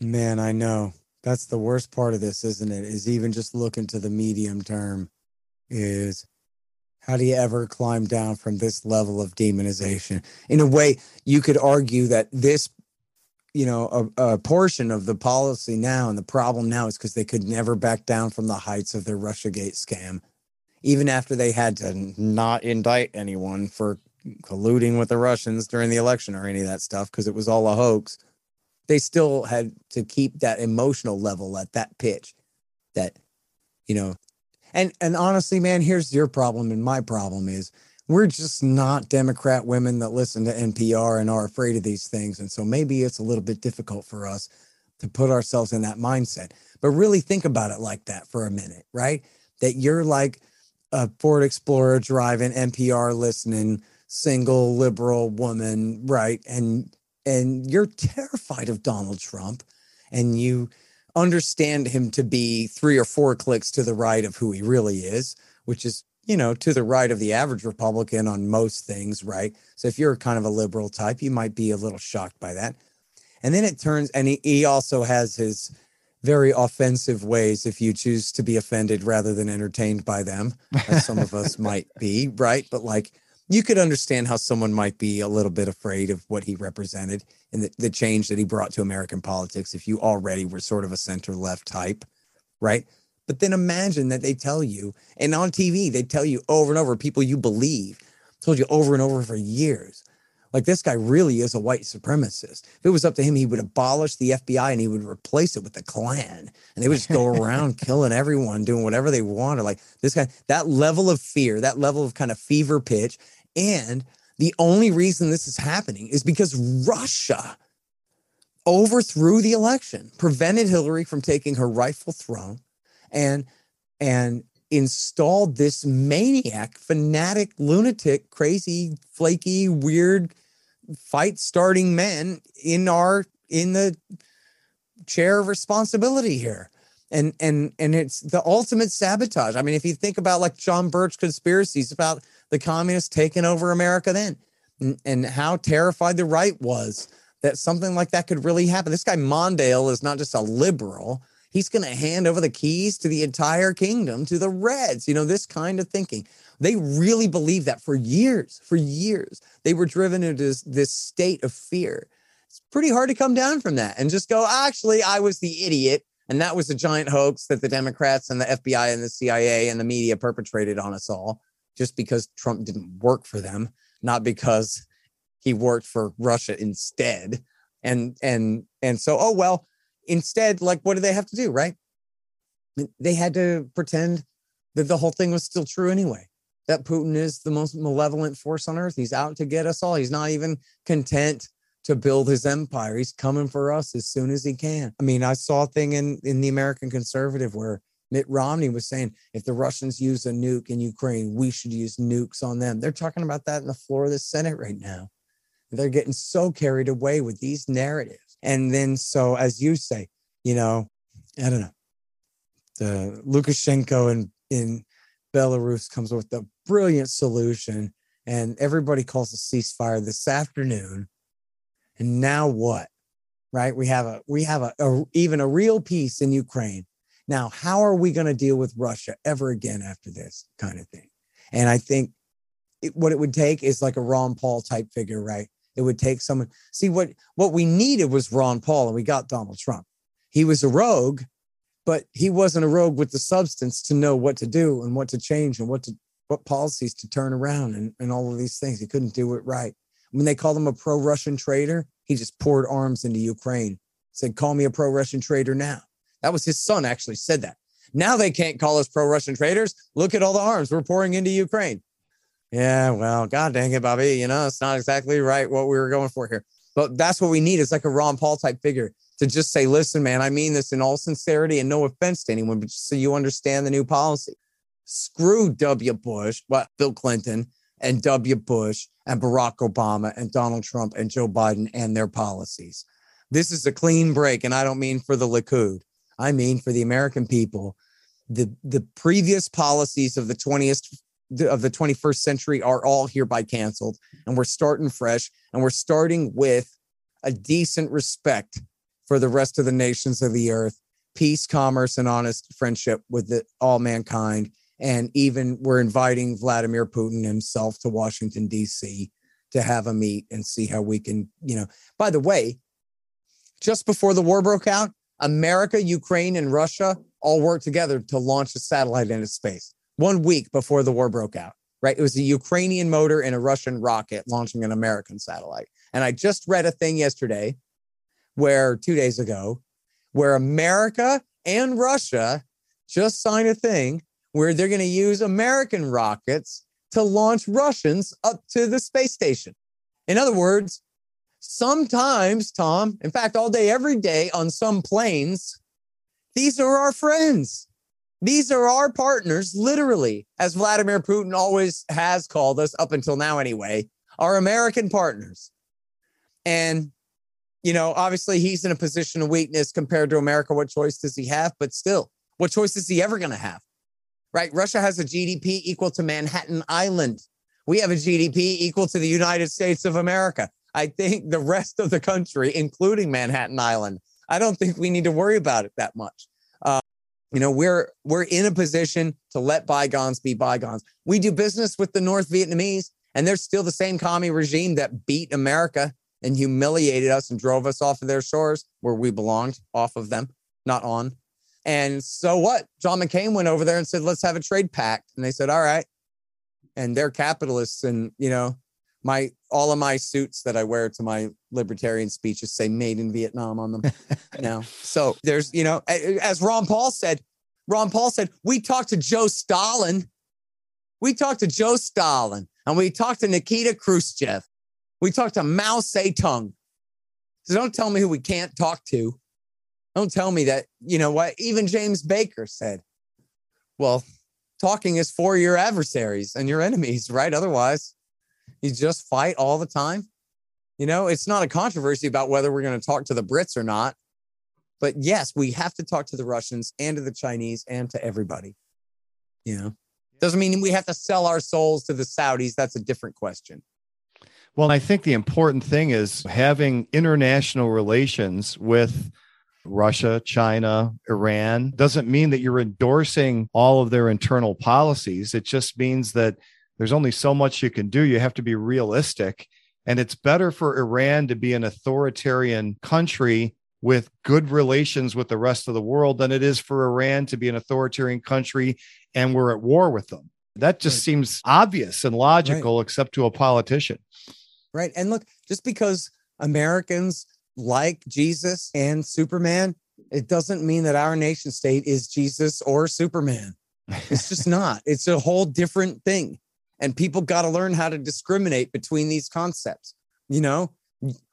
Man, I know. That's the worst part of this, isn't it? Is even just looking to the medium term is How do you ever climb down from this level of demonization? In a way, you could argue that this, you know, a, a portion of the policy now and the problem now is because they could never back down from the heights of their Russiagate scam, even after they had to not indict anyone for colluding with the Russians during the election or any of that stuff because it was all a hoax. They still had to keep that emotional level at that pitch that, you know, and and honestly, man, here's your problem and my problem is we're just not Democrat women that listen to NPR and are afraid of these things. And so maybe it's a little bit difficult for us to put ourselves in that mindset. But really think about it like that for a minute, right? That you're like a Ford Explorer driving, NPR listening, single liberal woman, right? And and you're terrified of Donald Trump and you understand him to be three or four clicks to the right of who he really is, which is, you know, to the right of the average Republican on most things, right? So if you're kind of a liberal type, you might be a little shocked by that. And then it turns, and he, he also has his very offensive ways if you choose to be offended rather than entertained by them, as some of us might be, right? But like, you could understand how someone might be a little bit afraid of what he represented and the, the change that he brought to American politics if you already were sort of a center left type, right? But then imagine that they tell you, and on TV, they tell you over and over, people you believe, told you over and over for years. Like this guy really is a white supremacist. If it was up to him, he would abolish the FBI and he would replace it with the Klan. And they would just go around killing everyone, doing whatever they wanted. Like this guy, that level of fear, that level of kind of fever pitch. And the only reason this is happening is because Russia overthrew the election, prevented Hillary from taking her rightful throne, and and installed this maniac, fanatic, lunatic, crazy, flaky, weird, fight starting man in our in the chair of responsibility here. And and and it's the ultimate sabotage. I mean, if you think about like John Birch conspiracies about the communists taking over America then and, how terrified the right was that something like that could really happen. This guy Mondale is not just a liberal he's going to hand over the keys to the entire kingdom to the Reds. You know, this kind of thinking. They really believe that for years, for years. They were driven into this, this state of fear. It's pretty hard to come down from that and just go, actually, I was the idiot. And that was a giant hoax that the Democrats and the FBI and the CIA and the media perpetrated on us all just because Trump didn't work for them, not because he worked for Russia instead. And and and so, oh well, instead, like, what do they have to do, right? They had to pretend that the whole thing was still true anyway. That Putin is the most malevolent force on earth. He's out to get us all. He's not even content to build his empire. He's coming for us as soon as he can. I mean, I saw a thing in, in the American conservative where Mitt Romney was saying if the Russians use a nuke in Ukraine, we should use nukes on them. They're talking about that in the floor of the Senate right now. They're getting so carried away with these narratives. And then, so as you say, you know, I don't know, the Lukashenko in, in Belarus comes with a brilliant solution, and everybody calls a ceasefire this afternoon. And now what? Right? We have a we have a, a even a real peace in Ukraine. Now, how are we going to deal with Russia ever again after this kind of thing? And I think it, what it would take is like a Ron Paul type figure, right? It would take someone. See what what we needed was Ron Paul, and we got Donald Trump. He was a rogue, but he wasn't a rogue with the substance to know what to do and what to change and what to what policies to turn around and, and all of these things. He couldn't do it right. When they called him a pro-Russian traitor, he just poured arms into Ukraine. Said, "Call me a pro-Russian traitor now." That was his son actually said that. Now they can't call us pro-Russian traitors. Look at all the arms we're pouring into Ukraine. Yeah, well, God dang it, Bobby. You know, it's not exactly right what we were going for here. But that's what we need It's like a Ron Paul type figure to just say, listen, man, I mean this in all sincerity and no offense to anyone, but just so you understand the new policy. Screw W. Bush, what Bill Clinton and W. Bush and Barack Obama and Donald Trump and Joe Biden and their policies. This is a clean break. And I don't mean for the Likud. I mean for the American people. The the previous policies of the 20th of the 21st century are all hereby canceled. And we're starting fresh and we're starting with a decent respect for the rest of the nations of the earth, peace, commerce, and honest friendship with the, all mankind. And even we're inviting Vladimir Putin himself to Washington, D.C. to have a meet and see how we can, you know. By the way, just before the war broke out, America, Ukraine, and Russia all worked together to launch a satellite into space one week before the war broke out, right? It was a Ukrainian motor and a Russian rocket launching an American satellite. And I just read a thing yesterday where two days ago, where America and Russia just signed a thing where they're going to use American rockets to launch Russians up to the space station. In other words, sometimes, Tom, in fact, all day, every day on some planes, these are our friends. These are our partners, literally, as Vladimir Putin always has called us up until now, anyway, our American partners. And, you know, obviously he's in a position of weakness compared to America. What choice does he have? But still, what choice is he ever going to have? Right? Russia has a GDP equal to Manhattan Island. We have a GDP equal to the United States of America. I think the rest of the country, including Manhattan Island, I don't think we need to worry about it that much. Uh, you know, we're we're in a position to let bygones be bygones. We do business with the North Vietnamese, and they're still the same commie regime that beat America and humiliated us and drove us off of their shores where we belonged, off of them, not on. And so what? John McCain went over there and said, "Let's have a trade pact," and they said, "All right." And they're capitalists, and you know, my all of my suits that I wear to my libertarian speeches say made in Vietnam on them. now. so there's, you know, as Ron Paul said, Ron Paul said, we talked to Joe Stalin. We talked to Joe Stalin and we talked to Nikita Khrushchev. We talked to Mao Zedong. So don't tell me who we can't talk to. Don't tell me that, you know what? Even James Baker said, well, talking is for your adversaries and your enemies, right? Otherwise, you just fight all the time. You know, it's not a controversy about whether we're going to talk to the Brits or not. But yes, we have to talk to the Russians and to the Chinese and to everybody. You know, doesn't mean we have to sell our souls to the Saudis. That's a different question. Well, I think the important thing is having international relations with Russia, China, Iran doesn't mean that you're endorsing all of their internal policies. It just means that there's only so much you can do. You have to be realistic. And it's better for Iran to be an authoritarian country with good relations with the rest of the world than it is for Iran to be an authoritarian country and we're at war with them. That just right. seems obvious and logical, right. except to a politician. Right. And look, just because Americans like Jesus and Superman, it doesn't mean that our nation state is Jesus or Superman. It's just not. It's a whole different thing. And people got to learn how to discriminate between these concepts. You know,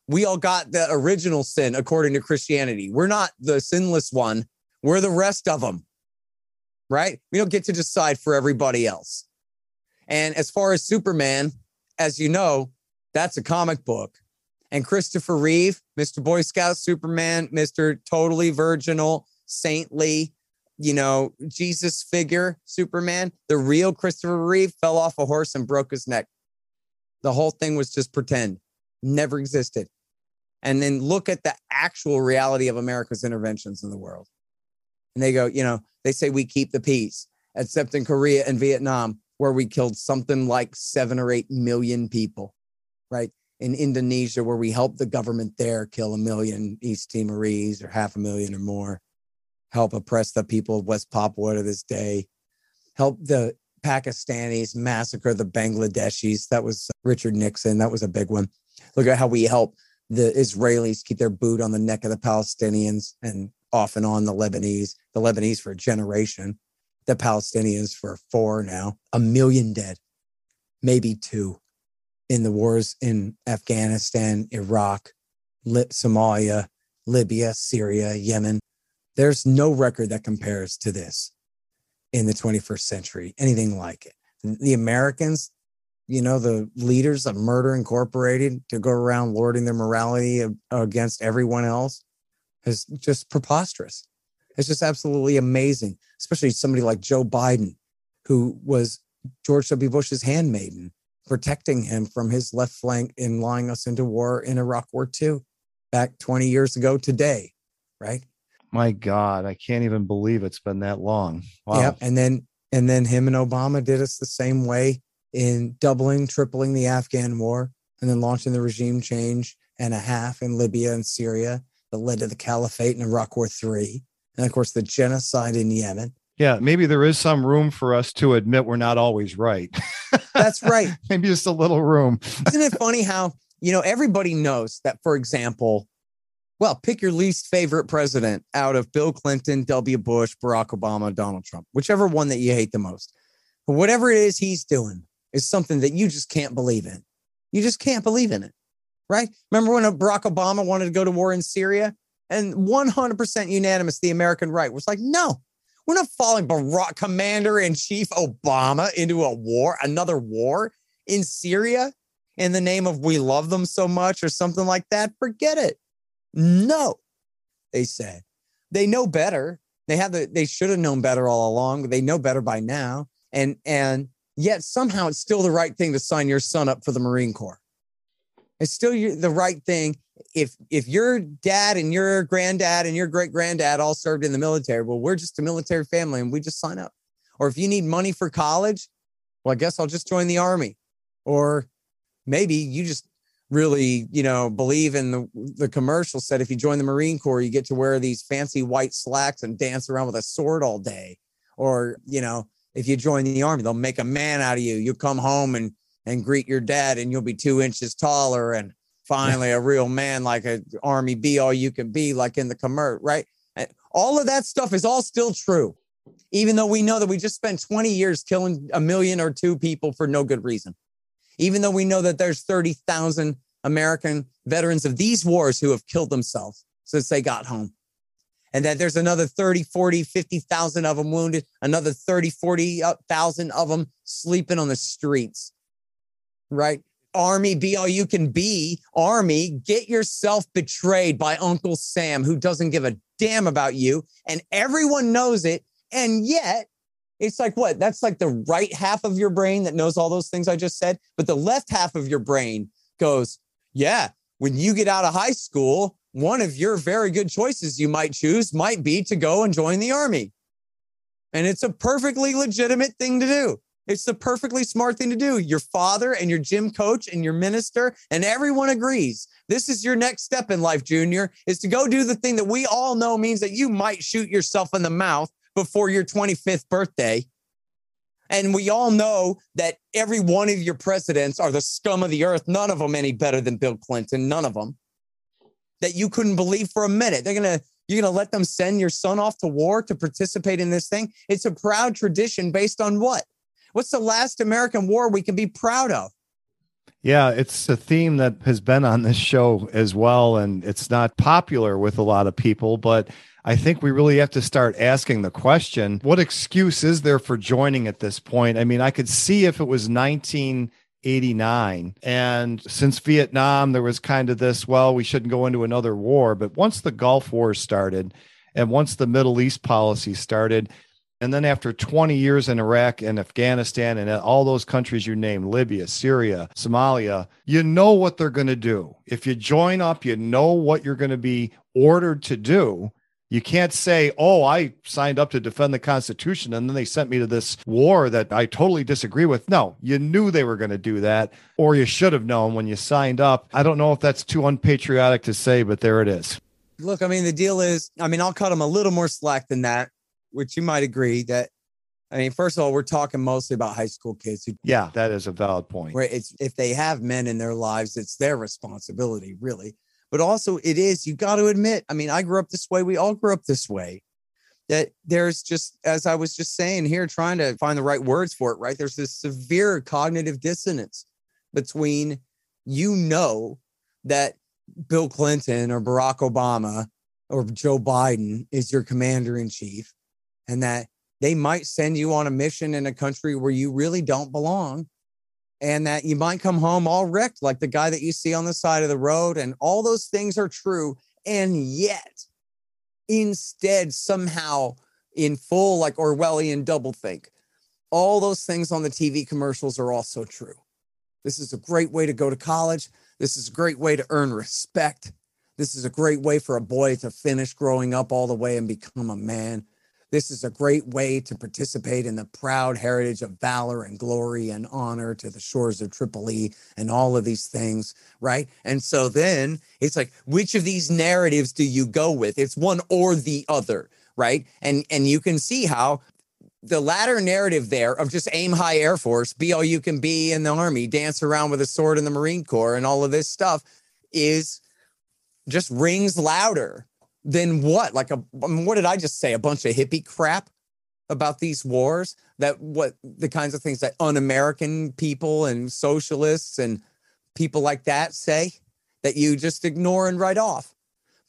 we all got the original sin according to Christianity. We're not the sinless one, we're the rest of them, right? We don't get to decide for everybody else. And as far as Superman, as you know, that's a comic book. And Christopher Reeve, Mr. Boy Scout Superman, Mr. Totally Virginal, Saintly, you know, Jesus figure, Superman, the real Christopher Reeve fell off a horse and broke his neck. The whole thing was just pretend, never existed. And then look at the actual reality of America's interventions in the world. And they go, you know, they say we keep the peace, except in Korea and Vietnam, where we killed something like seven or eight million people, right? In Indonesia, where we helped the government there kill a million East Timorese or half a million or more help oppress the people of West Papua to this day, help the Pakistanis massacre the Bangladeshis. That was Richard Nixon. That was a big one. Look at how we help the Israelis keep their boot on the neck of the Palestinians and off and on the Lebanese, the Lebanese for a generation, the Palestinians for four now, a million dead, maybe two in the wars in Afghanistan, Iraq, Somalia, Libya, Syria, Yemen. There's no record that compares to this in the 21st century, anything like it. The Americans, you know, the leaders of Murder Incorporated to go around lording their morality against everyone else is just preposterous. It's just absolutely amazing, especially somebody like Joe Biden, who was George W. Bush's handmaiden, protecting him from his left flank in lying us into war in Iraq War II back 20 years ago today, right? My God, I can't even believe it's been that long. Wow. Yeah. And then And then him and Obama did us the same way in doubling, tripling the Afghan war, and then launching the regime change and a half in Libya and Syria that led to the caliphate and Iraq War three. And of course, the genocide in Yemen. Yeah, maybe there is some room for us to admit we're not always right. That's right. maybe just a little room. Isn't it funny how, you know, everybody knows that, for example, well, pick your least favorite president out of Bill Clinton, W. Bush, Barack Obama, Donald Trump, whichever one that you hate the most. But whatever it is he's doing is something that you just can't believe in. You just can't believe in it, right? Remember when Barack Obama wanted to go to war in Syria? And 100% unanimous, the American right was like, no, we're not following Barack Commander in Chief Obama into a war, another war in Syria in the name of we love them so much or something like that. Forget it. No, they said. They know better. They have the they should have known better all along. They know better by now. And and yet somehow it's still the right thing to sign your son up for the Marine Corps. It's still the right thing. If if your dad and your granddad and your great granddad all served in the military, well, we're just a military family and we just sign up. Or if you need money for college, well, I guess I'll just join the army. Or maybe you just really, you know, believe in the the commercial said if you join the Marine Corps, you get to wear these fancy white slacks and dance around with a sword all day. Or, you know, if you join the army, they'll make a man out of you. You come home and and greet your dad, and you'll be two inches taller and finally a real man, like an army be all you can be, like in the commercial, right? And all of that stuff is all still true, even though we know that we just spent 20 years killing a million or two people for no good reason. Even though we know that there's 30,000 American veterans of these wars who have killed themselves since they got home and that there's another 30, 40, 50,000 of them wounded, another 30, 40,000 uh, of them sleeping on the streets. Right? Army, be all you can be. Army, get yourself betrayed by Uncle Sam, who doesn't give a damn about you. And everyone knows it. And yet, it's like what? That's like the right half of your brain that knows all those things I just said. But the left half of your brain goes, yeah, when you get out of high school, one of your very good choices you might choose might be to go and join the army. And it's a perfectly legitimate thing to do. It's the perfectly smart thing to do. Your father and your gym coach and your minister and everyone agrees. This is your next step in life, Junior, is to go do the thing that we all know means that you might shoot yourself in the mouth before your 25th birthday. And we all know that every one of your presidents are the scum of the earth. None of them any better than Bill Clinton. None of them that you couldn't believe for a minute. They're going to, you're going to let them send your son off to war to participate in this thing. It's a proud tradition based on what? What's the last American war we can be proud of? Yeah, it's a theme that has been on this show as well. And it's not popular with a lot of people, but I think we really have to start asking the question what excuse is there for joining at this point? I mean, I could see if it was 19- 89. And since Vietnam, there was kind of this, well, we shouldn't go into another war. But once the Gulf War started and once the Middle East policy started, and then after 20 years in Iraq and Afghanistan and all those countries you name, Libya, Syria, Somalia, you know what they're going to do. If you join up, you know what you're going to be ordered to do. You can't say, oh, I signed up to defend the Constitution and then they sent me to this war that I totally disagree with. No, you knew they were going to do that, or you should have known when you signed up. I don't know if that's too unpatriotic to say, but there it is. Look, I mean, the deal is, I mean, I'll cut them a little more slack than that, which you might agree that I mean, first of all, we're talking mostly about high school kids. Who, yeah, that is a valid point. Where it's if they have men in their lives, it's their responsibility, really but also it is you got to admit i mean i grew up this way we all grew up this way. That there's just as i was just saying here trying to find the right words for it right? There's this severe cognitive dissonance between you know that bill clinton or barack obama or joe biden is your commander in chief and that they might send you on a mission in a country where you really don't belong and that you might come home all wrecked, like the guy that you see on the side of the road. And all those things are true. And yet, instead, somehow in full, like Orwellian doublethink, all those things on the TV commercials are also true. This is a great way to go to college. This is a great way to earn respect. This is a great way for a boy to finish growing up all the way and become a man. This is a great way to participate in the proud heritage of valor and glory and honor to the shores of Tripoli and all of these things, right? And so then it's like, which of these narratives do you go with? It's one or the other, right? And and you can see how the latter narrative there of just aim high Air Force, be all you can be in the Army, dance around with a sword in the Marine Corps, and all of this stuff is just rings louder than what? Like a I mean, what did I just say? A bunch of hippie crap about these wars that what the kinds of things that un-American people and socialists and people like that say that you just ignore and write off.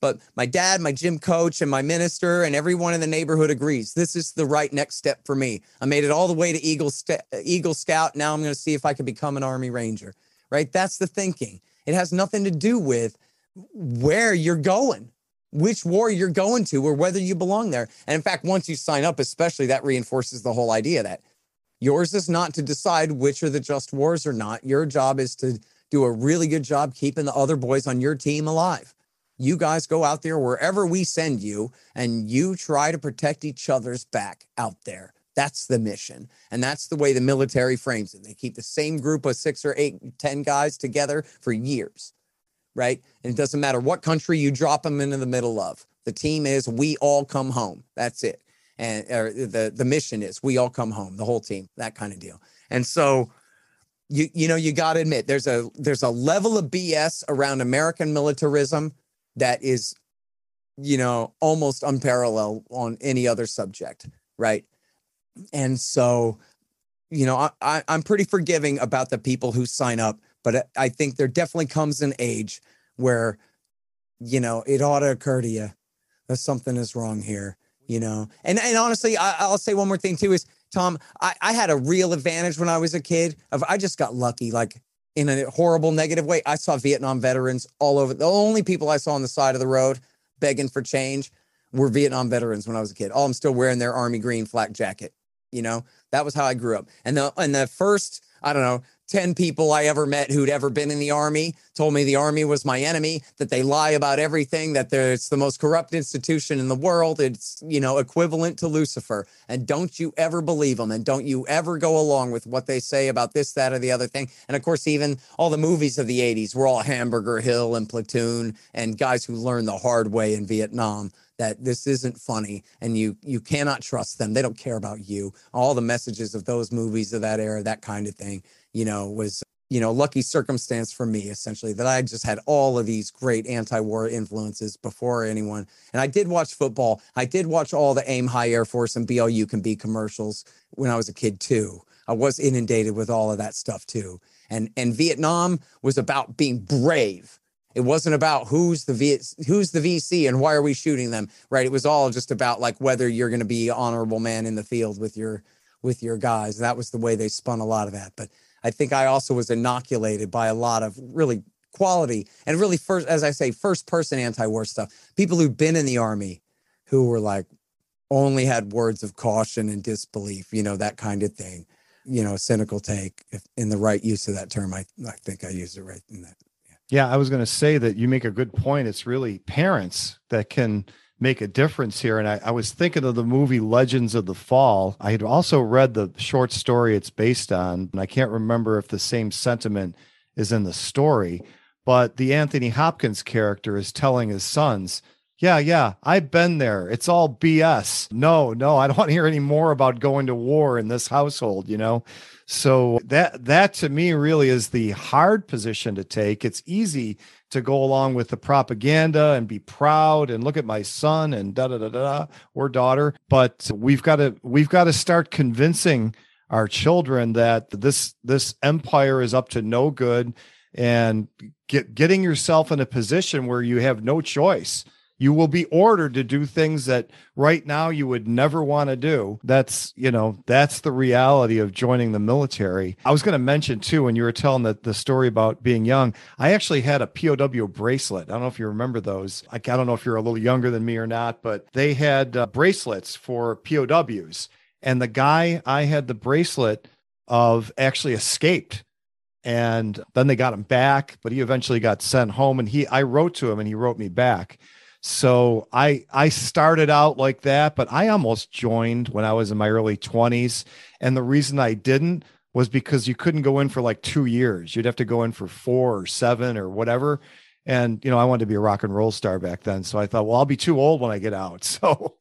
But my dad, my gym coach, and my minister, and everyone in the neighborhood agrees this is the right next step for me. I made it all the way to Eagle, St- Eagle Scout. Now I'm going to see if I can become an Army Ranger. Right? That's the thinking. It has nothing to do with where you're going which war you're going to or whether you belong there. And in fact, once you sign up, especially that reinforces the whole idea that yours is not to decide which are the just wars or not. Your job is to do a really good job keeping the other boys on your team alive. You guys go out there wherever we send you and you try to protect each other's back out there. That's the mission. And that's the way the military frames it. They keep the same group of six or eight, ten guys together for years right? And it doesn't matter what country you drop them into the middle of. The team is we all come home. That's it. And the the mission is we all come home, the whole team, that kind of deal. And so you you know you got to admit there's a there's a level of BS around American militarism that is you know almost unparalleled on any other subject, right? And so you know I, I I'm pretty forgiving about the people who sign up but uh, I think there definitely comes an age where, you know, it ought to occur to you that something is wrong here, you know. And and honestly, I, will say one more thing too is Tom, I, I had a real advantage when I was a kid. Of I just got lucky, like in a horrible negative way. I saw Vietnam veterans all over. The only people I saw on the side of the road begging for change were Vietnam veterans when I was a kid. All I'm still wearing their army green flak jacket. You know, that was how I grew up. And the and the first, I don't know, 10 people I ever met who'd ever been in the army told me the army was my enemy, that they lie about everything, that it's the most corrupt institution in the world. It's, you know, equivalent to Lucifer. And don't you ever believe them. And don't you ever go along with what they say about this, that, or the other thing. And of course, even all the movies of the 80s were all Hamburger Hill and Platoon and guys who learned the hard way in Vietnam that this isn't funny and you you cannot trust them they don't care about you all the messages of those movies of that era that kind of thing you know, was, you know, lucky circumstance for me essentially that I just had all of these great anti-war influences before anyone. And I did watch football. I did watch all the AIM High Air Force and Be All You Can Be commercials when I was a kid too. I was inundated with all of that stuff too. And and Vietnam was about being brave. It wasn't about who's the v, who's the VC and why are we shooting them, right? It was all just about like whether you're going to be honorable man in the field with your with your guys. That was the way they spun a lot of that. But I think I also was inoculated by a lot of really quality and really first, as I say, first person anti-war stuff. People who've been in the army who were like only had words of caution and disbelief, you know, that kind of thing. You know, cynical take if, in the right use of that term. I, I think I used it right in that. Yeah. yeah, I was going to say that you make a good point. It's really parents that can make a difference here. And I, I, was thinking of the movie Legends of the Fall. I had also read the short story it's based on, and I can't remember if the same sentiment is in the story, but the Anthony Hopkins character is telling his sons, yeah, yeah, I've been there. It's all BS. No, no, I don't want to hear any more about going to war in this household, you know? So that that to me really is the hard position to take. It's easy to go along with the propaganda and be proud and look at my son and da da da da or daughter, but we've got to we've got to start convincing our children that this this empire is up to no good and get, getting yourself in a position where you have no choice you will be ordered to do things that right now you would never want to do. That's, you know, that's the reality of joining the military. I was going to mention too, when you were telling the, the story about being young, I actually had a POW bracelet. I don't know if you remember those. I, I don't know if you're a little younger than me or not, but they had uh, bracelets for POWs. And the guy I had the bracelet of actually escaped and then they got him back but he eventually got sent home and he i wrote to him and he wrote me back So I I started out like that, but I almost joined when I was in my early 20s. And the reason I didn't was because you couldn't go in for like two years. You'd have to go in for four or seven or whatever. And, you know, I wanted to be a rock and roll star back then. So I thought, well, I'll be too old when I get out. So,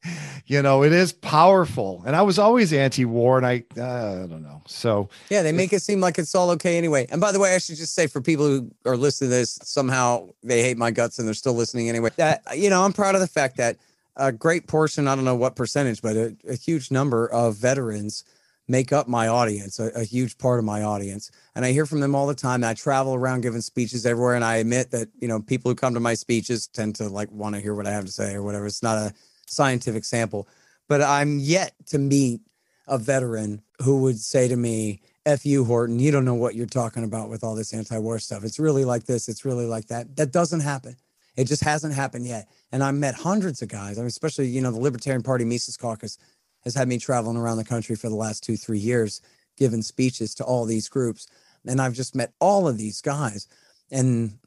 you know, it is powerful. And I was always anti war and I, uh, I don't know. So, Yeah, they make it seem like it's all okay anyway. And by the way, I should just say for people who are listening to this, somehow they hate my guts and they're still listening anyway. That you know, I'm proud of the fact that a great portion, I don't know what percentage, but a, a huge number of veterans make up my audience, a, a huge part of my audience. And I hear from them all the time. I travel around giving speeches everywhere. And I admit that, you know, people who come to my speeches tend to like want to hear what I have to say or whatever. It's not a scientific sample, but I'm yet to meet a veteran who would say to me, F you, Horton, you don't know what you're talking about with all this anti war stuff. It's really like this, it's really like that. That doesn't happen. It just hasn't happened yet. And I met hundreds of guys, I mean, especially, you know, the Libertarian Party Mises Caucus has had me traveling around the country for the last two, three years, giving speeches to all these groups. And I've just met all of these guys. And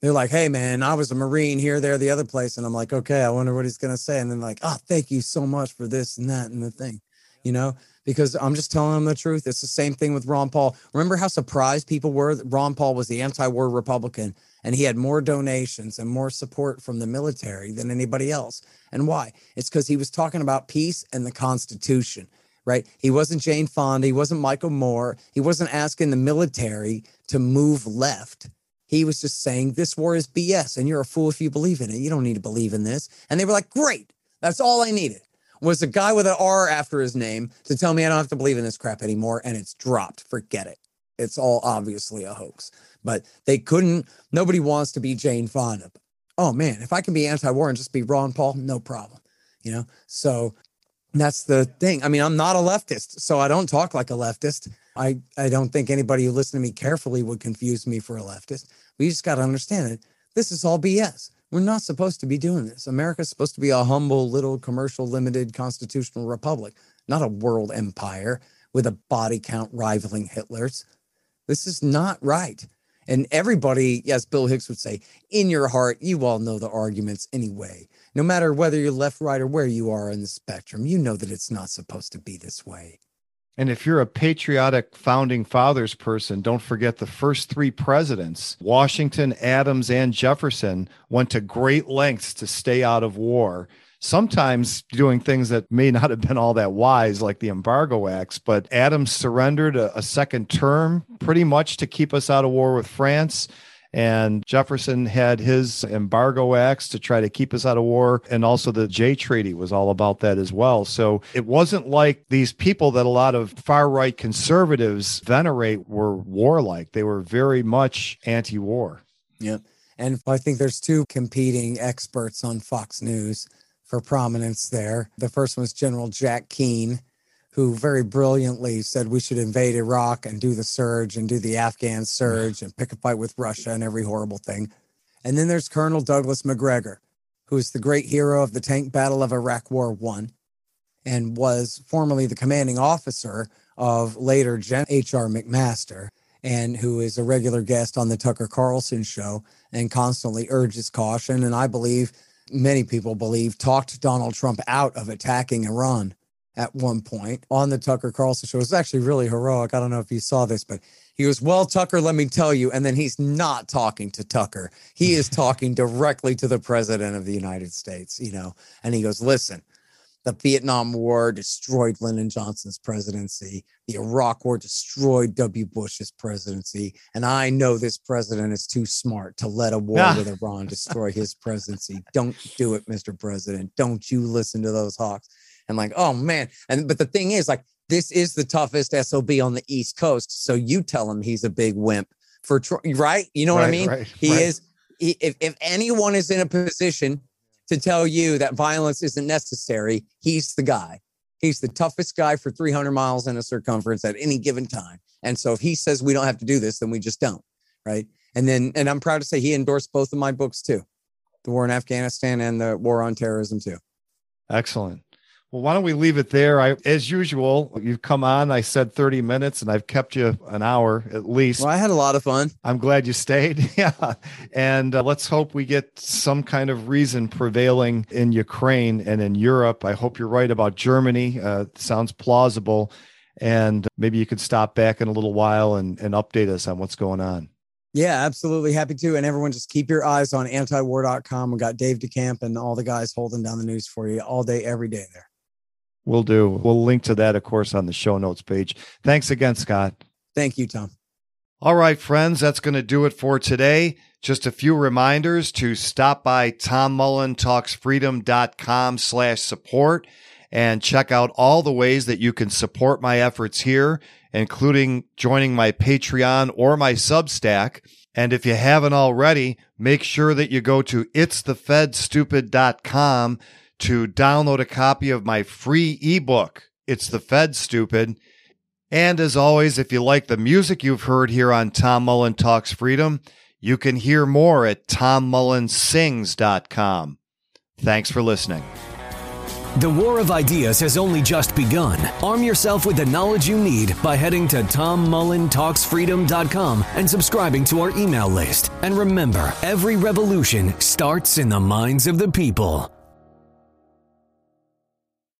they're like, hey, man, I was a Marine here, there, the other place. And I'm like, okay, I wonder what he's going to say. And then, like, oh, thank you so much for this and that and the thing, you know, because I'm just telling them the truth. It's the same thing with Ron Paul. Remember how surprised people were that Ron Paul was the anti war Republican and he had more donations and more support from the military than anybody else. And why? It's because he was talking about peace and the Constitution, right? He wasn't Jane Fonda, he wasn't Michael Moore, he wasn't asking the military to move left. He was just saying this war is BS and you're a fool if you believe in it. You don't need to believe in this. And they were like, great. That's all I needed was a guy with an R after his name to tell me I don't have to believe in this crap anymore. And it's dropped. Forget it. It's all obviously a hoax. But they couldn't, nobody wants to be Jane Fonda. Oh man, if I can be anti war and just be Ron Paul, no problem. You know, so that's the thing. I mean, I'm not a leftist, so I don't talk like a leftist. I, I don't think anybody who listens to me carefully would confuse me for a leftist. We just got to understand it. This is all BS. We're not supposed to be doing this. America's supposed to be a humble, little, commercial, limited constitutional republic, not a world empire with a body count rivaling Hitler's. This is not right. And everybody, yes, Bill Hicks would say, in your heart, you all know the arguments anyway. No matter whether you're left, right, or where you are in the spectrum, you know that it's not supposed to be this way. And if you're a patriotic founding fathers person, don't forget the first three presidents, Washington, Adams, and Jefferson, went to great lengths to stay out of war. Sometimes doing things that may not have been all that wise, like the embargo acts, but Adams surrendered a, a second term pretty much to keep us out of war with France. And Jefferson had his embargo acts to try to keep us out of war. And also the Jay Treaty was all about that as well. So it wasn't like these people that a lot of far right conservatives venerate were warlike. They were very much anti war. Yep. And I think there's two competing experts on Fox News for prominence there. The first one was General Jack Keane, who very brilliantly said we should invade Iraq and do the surge and do the Afghan surge and pick a fight with Russia and every horrible thing. And then there's Colonel Douglas Macgregor, who is the great hero of the tank battle of Iraq War One and was formerly the commanding officer of later Gen H.R. McMaster, and who is a regular guest on the Tucker Carlson show and constantly urges caution. And I believe many people believe talked Donald Trump out of attacking Iran at one point on the Tucker Carlson show. It was actually really heroic. I don't know if you saw this, but he goes, Well, Tucker, let me tell you. And then he's not talking to Tucker. He is talking directly to the president of the United States, you know, and he goes, Listen, the Vietnam War destroyed Lyndon Johnson's presidency. The Iraq War destroyed W. Bush's presidency. And I know this president is too smart to let a war with Iran destroy his presidency. Don't do it, Mr. President. Don't you listen to those hawks. And like, oh man. And but the thing is, like, this is the toughest SOB on the East Coast. So you tell him he's a big wimp for Tr- right. You know what I mean? right, he right. is. He, if if anyone is in a position to tell you that violence isn't necessary, he's the guy. He's the toughest guy for 300 miles in a circumference at any given time. And so if he says we don't have to do this, then we just don't. Right. And then, and I'm proud to say he endorsed both of my books too the war in Afghanistan and the war on terrorism too. Excellent. Well, why don't we leave it there? I, as usual, you've come on. I said 30 minutes and I've kept you an hour at least. Well, I had a lot of fun. I'm glad you stayed. yeah. And uh, let's hope we get some kind of reason prevailing in Ukraine and in Europe. I hope you're right about Germany. Uh, sounds plausible. And maybe you could stop back in a little while and, and update us on what's going on. Yeah, absolutely. Happy to. And everyone just keep your eyes on antiwar.com. We got Dave DeCamp and all the guys holding down the news for you all day, every day there. We'll do. We'll link to that, of course, on the show notes page. Thanks again, Scott. Thank you, Tom. All right, friends, that's going to do it for today. Just a few reminders to stop by tommullentalksfreedom.com slash support and check out all the ways that you can support my efforts here, including joining my Patreon or my Substack. And if you haven't already, make sure that you go to itsthefedstupid.com to download a copy of my free ebook, It's the Fed Stupid. And as always, if you like the music you've heard here on Tom Mullen Talks Freedom, you can hear more at tommullensings.com. Thanks for listening. The war of ideas has only just begun. Arm yourself with the knowledge you need by heading to tommullentalksfreedom.com and subscribing to our email list. And remember, every revolution starts in the minds of the people.